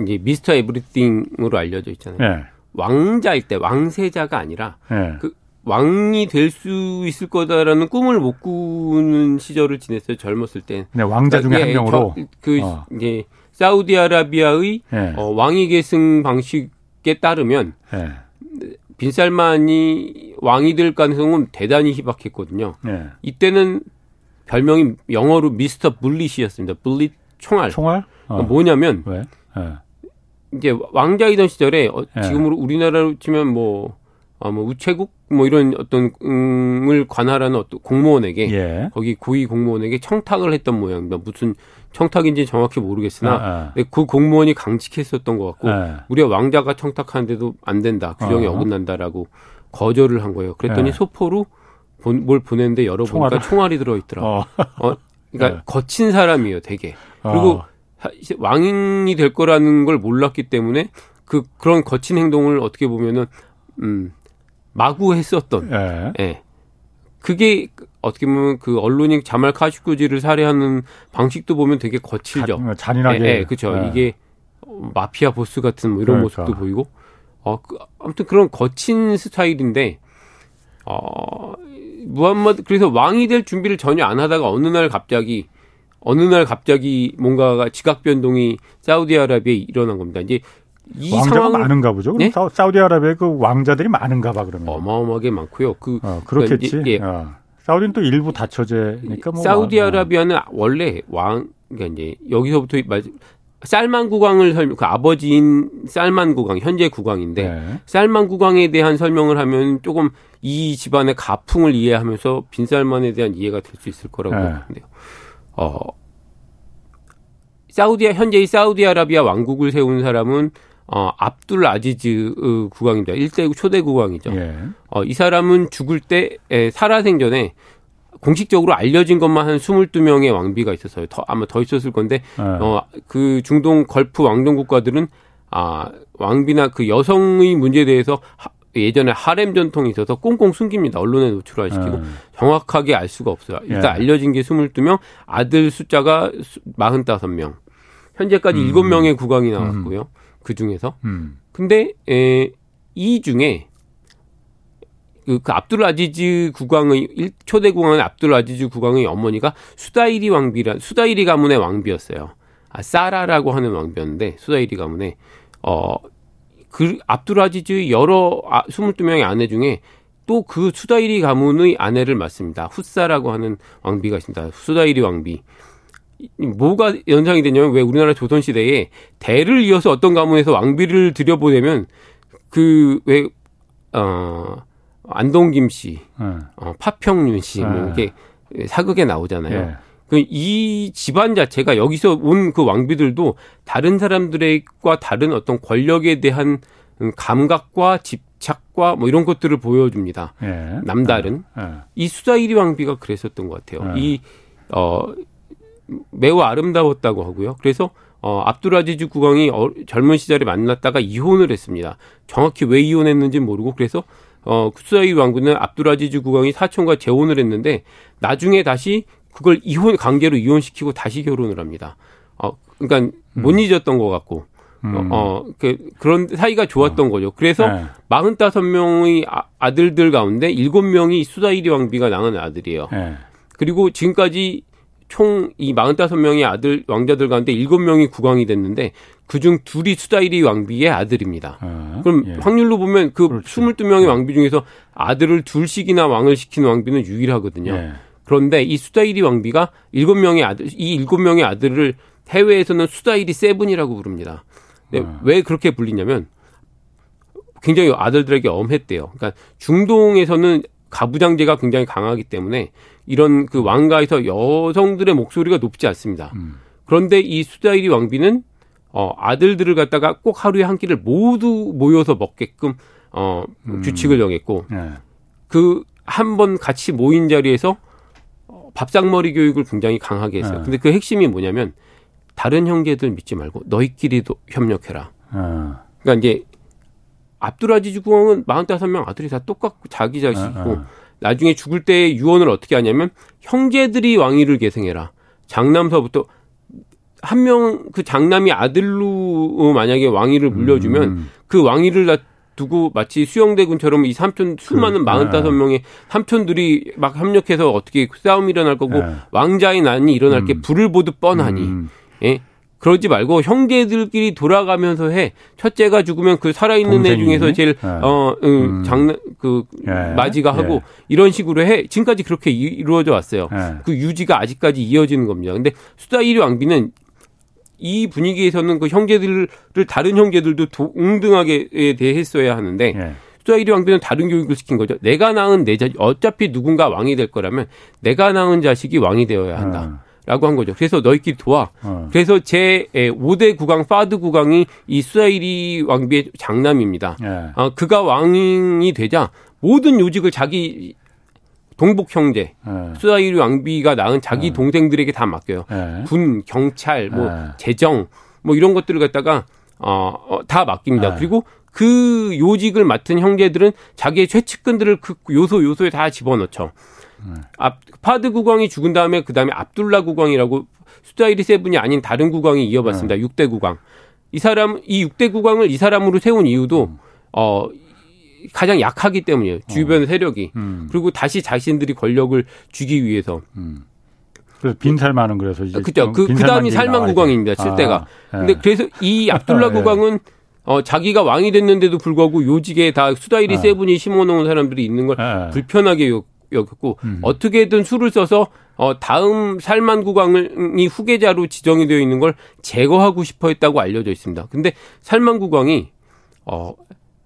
이제 미스터 에브리띵으로 알려져 있잖아요. 왕자일 때 왕세자가 아니라 그 왕이 될 수 있을 거다라는 꿈을 못 꾸는 시절을 지냈어요. 젊었을 때. 네, 왕자 중에 그러니까, 한 명으로. 저, 그 어. 이제 사우디아라비아의 네. 어, 왕위 계승 방식에 따르면 네. 빈살만이 왕이 될 가능성은 대단히 희박했거든요. 네. 이때는 별명이 영어로 미스터 블릿이었습니다. 블릿 총알. 총알? 어. 뭐냐면 왜? 네. 이제 왕자이던 시절에 어, 네. 지금으로 우리나라로 치면 뭐 어, 뭐 우체국 뭐 이런 어떤 음을 관할하는 어떤 공무원에게 예. 거기 고위 공무원에게 청탁을 했던 모양입니다. 무슨 청탁인지 정확히 모르겠으나 아, 아. 그 공무원이 강직했었던 것 같고 아. 우리가 왕자가 청탁하는데도 안 된다 규정에 어. 어긋난다라고 거절을 한 거예요. 그랬더니 예. 소포로 본, 뭘 보냈는데 열어보니까 총알이 들어있더라. 어. 어 그러니까 예. 거친 사람이에요, 되게. 그리고 어. 왕이 될 거라는 걸 몰랐기 때문에 그 그런 거친 행동을 어떻게 보면은 음 마구 했었던. 예. 예. 그게 어떻게 보면 그 언론이 자말 카슈쿠지를 살해하는 방식도 보면 되게 거칠죠. 잔, 잔인하게. 예, 예 그렇죠. 예. 이게 마피아 보스 같은 뭐 이런 그러니까. 모습도 보이고. 어, 그, 아무튼 그런 거친 스타일인데 어, 무함마드 그래서 왕이 될 준비를 전혀 안 하다가 어느 날 갑자기 어느 날 갑자기 뭔가가 지각 변동이 사우디아라비아에 일어난 겁니다. 이제 이 왕자가 상황... 많은가 보죠. 네? 사우디아라비아 그 왕자들이 많은가 봐 그러면. 어마어마하게 많고요. 그 어, 그렇겠지. 그러니까 예. 어. 사우디는 또 일부 다처제니까 뭐 사우디아라비아는 어. 원래 왕 그러니까 이제 여기서부터 쌀만 국왕을 설명 그 아버지인 쌀만 국왕 현재 국왕인데 네. 쌀만 국왕에 대한 설명을 하면 조금 이 집안의 가풍을 이해하면서 빈쌀만에 대한 이해가 될 수 있을 거라고 네. 생각하는데요. 어 사우디아 현재의 사우디아라비아 왕국을 세운 사람은 어, 압둘 아지즈 국왕입니다. 1대 초대 국왕이죠. 예. 어, 이 사람은 죽을 때 에, 살아생전에 공식적으로 알려진 것만 한 22명의 왕비가 있었어요. 더, 아마 더 있었을 건데, 예. 어, 그 중동 걸프 왕정 국가들은, 아, 왕비나 그 여성의 문제에 대해서 하, 예전에 하렘 전통이 있어서 꽁꽁 숨깁니다. 언론에 노출 안 시키고. 예. 정확하게 알 수가 없어요. 일단 예. 알려진 게 22명, 아들 숫자가 45명. 현재까지 음. 7명의 국왕이 나왔고요. 음. 그 중에서. 음. 근데 에, 이 중에 그, 그 압둘 아지즈 국왕의 일, 초대 국왕은 압둘 아지즈 국왕의 어머니가 수다이리 왕비라 수다이리 가문의 왕비였어요. 아 사라라고 하는 왕비였는데 수다이리 가문의 어그 압둘 아지즈 여러 아, 22명의 아내 중에 또 그 수다이리 가문의 아내를 맡습니다. 후사라고 하는 왕비가 있습니다. 수다이리 왕비. 뭐가 연상이 되냐면 왜 우리나라 조선 시대에 대를 이어서 어떤 가문에서 왕비를 들여보내면 그 왜 어 안동김 씨, 네. 어, 파평윤 씨, 뭐 네. 이렇게 사극에 나오잖아요. 네. 그이 집안 자체가 여기서 온 그 왕비들도 다른 사람들과 다른 어떤 권력에 대한 감각과 집착과 뭐 이런 것들을 보여줍니다. 네. 남다른 네. 이 수다이리 왕비가 그랬었던 것 같아요. 이 어 매우 아름다웠다고 하고요. 그래서 어, 압두라지즈 국왕이 어, 젊은 시절에 만났다가 이혼을 했습니다. 정확히 왜 이혼했는지 모르고 그래서 어, 쿠사이 왕군은 압두라지즈 국왕이 사촌과 재혼을 했는데 나중에 다시 그걸 이혼 관계로 이혼시키고 다시 결혼을 합니다. 어, 그러니까 못 음. 잊었던 것 같고 음. 어, 그, 그런 사이가 좋았던 어. 거죠. 그래서 네. 45명의 아, 들들 가운데 7명이 수다이리 왕비가 낳은 아들이에요. 네. 그리고 지금까지 총 이 45명의 아들 왕자들 가운데 7명이 국왕이 됐는데 그중 둘이 수다이리 왕비의 아들입니다. 아, 그럼 예. 확률로 보면 그 그렇죠. 22명의 왕비 중에서 아들을 둘씩이나 왕을 시킨 왕비는 유일하거든요. 예. 그런데 이 수다이리 왕비가 7명의 아들 이 7명의 아들을 해외에서는 수다이리 세븐이라고 부릅니다. 아. 왜 그렇게 불리냐면 굉장히 아들들에게 엄했대요. 그러니까 중동에서는 가부장제가 굉장히 강하기 때문에 이런 그 왕가에서 여성들의 목소리가 높지 않습니다. 음. 그런데 이 수다이리 왕비는 어 아들들을 갖다가 꼭 하루에 한 끼를 모두 모여서 먹게끔 어 음. 규칙을 정했고 네. 그한 번 같이 모인 자리에서 밥상머리 교육을 굉장히 강하게 했어요. 네. 근데 그 핵심이 뭐냐면 다른 형제들 믿지 말고 너희끼리도 협력해라. 네. 그러니까 이제 압두라지즈 국왕은 45명 아들이 다 똑같고 자기 자식이고 네. 나중에 죽을 때 유언을 어떻게 하냐면 형제들이 왕위를 계승해라. 장남서부터 한 명 그 장남이 아들로 만약에 왕위를 물려주면 음. 그 왕위를 다 두고 마치 수영대군처럼 이 삼촌 수많은 마흔다섯 네. 명의 삼촌들이 막 협력해서 어떻게 싸움이 일어날 거고 네. 왕자의 난이 일어날 음. 게 불을 보듯 뻔하니 음. 예 그러지 말고 형제들끼리 돌아가면서 해 첫째가 죽으면 그 살아있는 애 중에서 제일 네. 어 음, 음. 장난 그 예. 맞이가 하고 예. 이런 식으로 해 지금까지 그렇게 이루어져 왔어요 예. 그 유지가 아직까지 이어지는 겁니다 근데 수다 1위 왕비는 이 분위기에서는 그 형제들을 다른 형제들도 동등하게 대했어야 하는데 예. 수자일이 왕비는 다른 교육을 시킨 거죠. 내가 낳은 내 자식 어차피 누군가 왕이 될 거라면 내가 낳은 자식이 왕이 되어야 한다. 예. 라고 한 거죠. 그래서 너희끼리 도와. 어. 그래서 제 5대 구강, 파드 구강이 이 수아이리 왕비의 장남입니다. 예. 어, 그가 왕이 되자 모든 요직을 자기 동북 형제, 네. 수다이리 왕비가 낳은 자기 네. 동생들에게 다 맡겨요. 네. 군, 경찰, 뭐 네. 재정, 뭐 이런 것들을 갖다가 어, 어, 다 맡깁니다. 네. 그리고 그 요직을 맡은 형제들은 자기의 최측근들을 그 요소 요소에 다 집어넣죠. 네. 앞 파드 국왕이 죽은 다음에 그 다음에 압둘라 국왕이라고 수다이리 seven이 아닌 다른 국왕이 이어받습니다. 네. 6대 국왕. 이 사람 이 6대 국왕을 이 사람으로 세운 이유도 음. 어 가장 약하기 때문이에요. 주변 어. 세력이. 음. 그리고 다시 자신들이 권력을 쥐기 위해서. 음. 그래서 빈살만은 그래서 이제 그죠. 그, 그 다음이 살만 국왕입니다. 7대가. 아, 네. 근데 그래서 이 압둘라 네. 국왕은 어, 자기가 왕이 됐는데도 불구하고 요직에 다 수다이리 네. seven이 심어놓은 사람들이 있는 걸 네. 불편하게 여겼고 음. 어떻게든 수를 써서 어, 다음 살만 국왕이 후계자로 지정이 되어 있는 걸 제거하고 싶어 했다고 알려져 있습니다. 근데 살만 국왕이 어,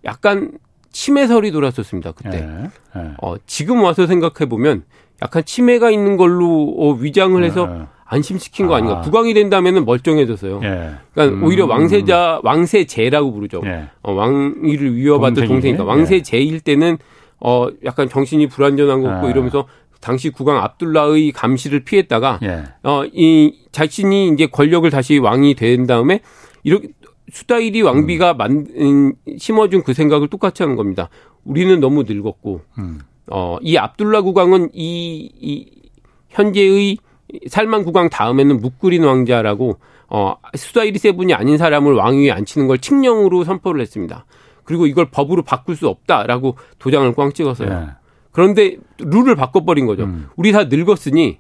약간 치매설이 돌았었습니다. 그때. 네, 네. 어, 지금 와서 생각해 보면 약간 치매가 있는 걸로 어, 위장을 해서 네. 안심시킨 거 아닌가. 아. 국왕이 된다면은 멀쩡해졌어요. 예. 그러니까 음. 오히려 왕세자 왕세제라고 부르죠. 예. 어, 왕위를 위협받던 동생이니까 왕세제일 때는 어 약간 정신이 불안전한 거 같고 아. 이러면서 당시 국왕 압둘라의 감시를 피했다가 예. 어이 자신이 이제 권력을 다시 왕이 된 다음에 이렇게 수다일이 왕비가 음. 만 음, 심어준 그 생각을 똑같이 하는 겁니다. 우리는 너무 늙었고 음. 어 이 압둘라 국왕은 이, 이 현재의 살만 국왕 다음에는 묵그린 왕자라고 어 수다이리 세븐이 아닌 사람을 왕위에 앉히는 걸 칙령으로 선포를 했습니다. 그리고 이걸 법으로 바꿀 수 없다라고 도장을 꽝 찍었어요. 네. 그런데 룰을 바꿔버린 거죠. 음. 우리 다 늙었으니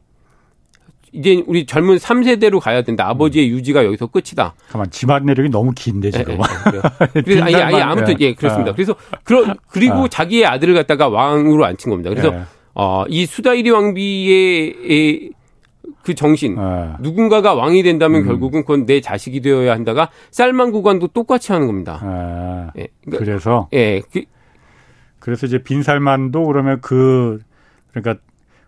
이제 우리 젊은 3세대로 가야 된다. 아버지의 음. 유지가 여기서 끝이다. 가만 집안 내력이 너무 긴데 지금. 네, 네, 그래서 [LAUGHS] 아니, 아니 아무튼 예 그렇습니다. 아. 그래서 그런 그리고 아. 자기의 아들을 갖다가 왕으로 앉힌 겁니다. 그래서 네. 어이 수다이리 왕비의 그 정신 아. 누군가가 왕이 된다면 음. 결국은 그건 내 자식이 되어야 한다가 쌀만 구간도 똑같이 하는 겁니다. 아. 예, 그러니까, 그래서 예. 그, 그래서 이제 빈살만도 그러면 그 그러니까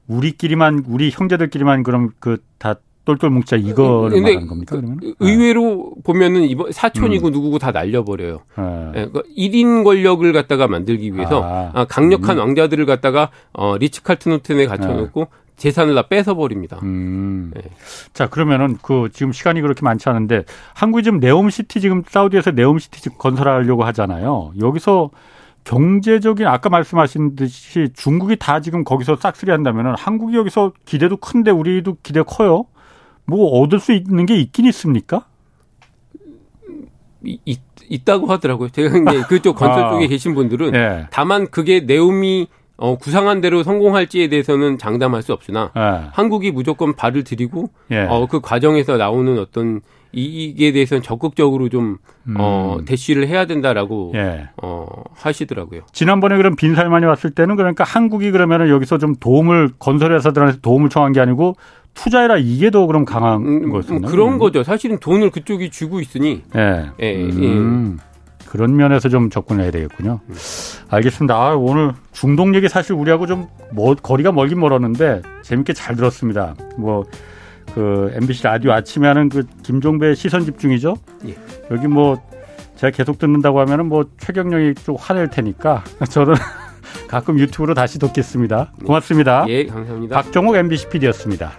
우리끼리만 우리 형제들끼리만 그럼 그다 똘똘 뭉자 이거를 말하는 겁니까? 그러면 그 의외로 네. 보면은 이번 사촌이고 음. 누구고 다 날려버려요. 네. 네. 그러니까 1인 권력을 갖다가 만들기 위해서 아, 아 강력한 음. 왕자들을 갖다가 어, 리츠 칼트노튼에 갖춰놓고 네. 재산을 다 뺏어버립니다. 음. 네. 자 그러면은 그 지금 시간이 그렇게 많지 않은데 한국이 지금 네옴시티 지금 사우디에서 네옴시티 건설하려고 하잖아요. 여기서 경제적인 아까 말씀하신 듯이 중국이 다 지금 거기서 싹쓸이 한다면은 한국이 여기서 기대도 큰데 우리도 기대 커요. 뭐 얻을 수 있는 게 있긴 있습니까? 있, 있다고 하더라고요. 제가 이제 [LAUGHS] 그쪽 건설 아, 쪽에 계신 분들은 예. 다만 그게 내용이 어, 구상한 대로 성공할지에 대해서는 장담할 수 없으나 예. 한국이 무조건 발을 들이고 예. 어, 그 과정에서 나오는 어떤 이익에 대해서는 적극적으로 좀 음. 어, 대시를 해야 된다라고 예. 어, 하시더라고요. 지난번에 그럼 빈살만이 왔을 때는 그러니까 한국이 그러면은 여기서 좀 도움을 건설회사들한테 도움을 청한 게 아니고 투자해라 이게 더 그럼 강한 음, 음 거였나요? 그런 음. 거죠. 사실은 돈을 그쪽이 주고 있으니. 예. 예, 음. 예. 그런 면에서 좀 접근을 해야 되겠군요. 음. 알겠습니다. 아, 오늘 중동 얘기 사실 우리하고 좀 뭐, 거리가 멀긴 멀었는데 재밌게 잘 들었습니다. 뭐 그 MBC 라디오 아침에 하는 그 김종배 시선 집중이죠. 예. 여기 뭐 제가 계속 듣는다고 하면은 뭐 최경영이 좀 화낼 테니까 [LAUGHS] 저는 가끔 유튜브로 다시 돕겠습니다. 고맙습니다. 예, 감사합니다. 박정욱 MBC PD였습니다.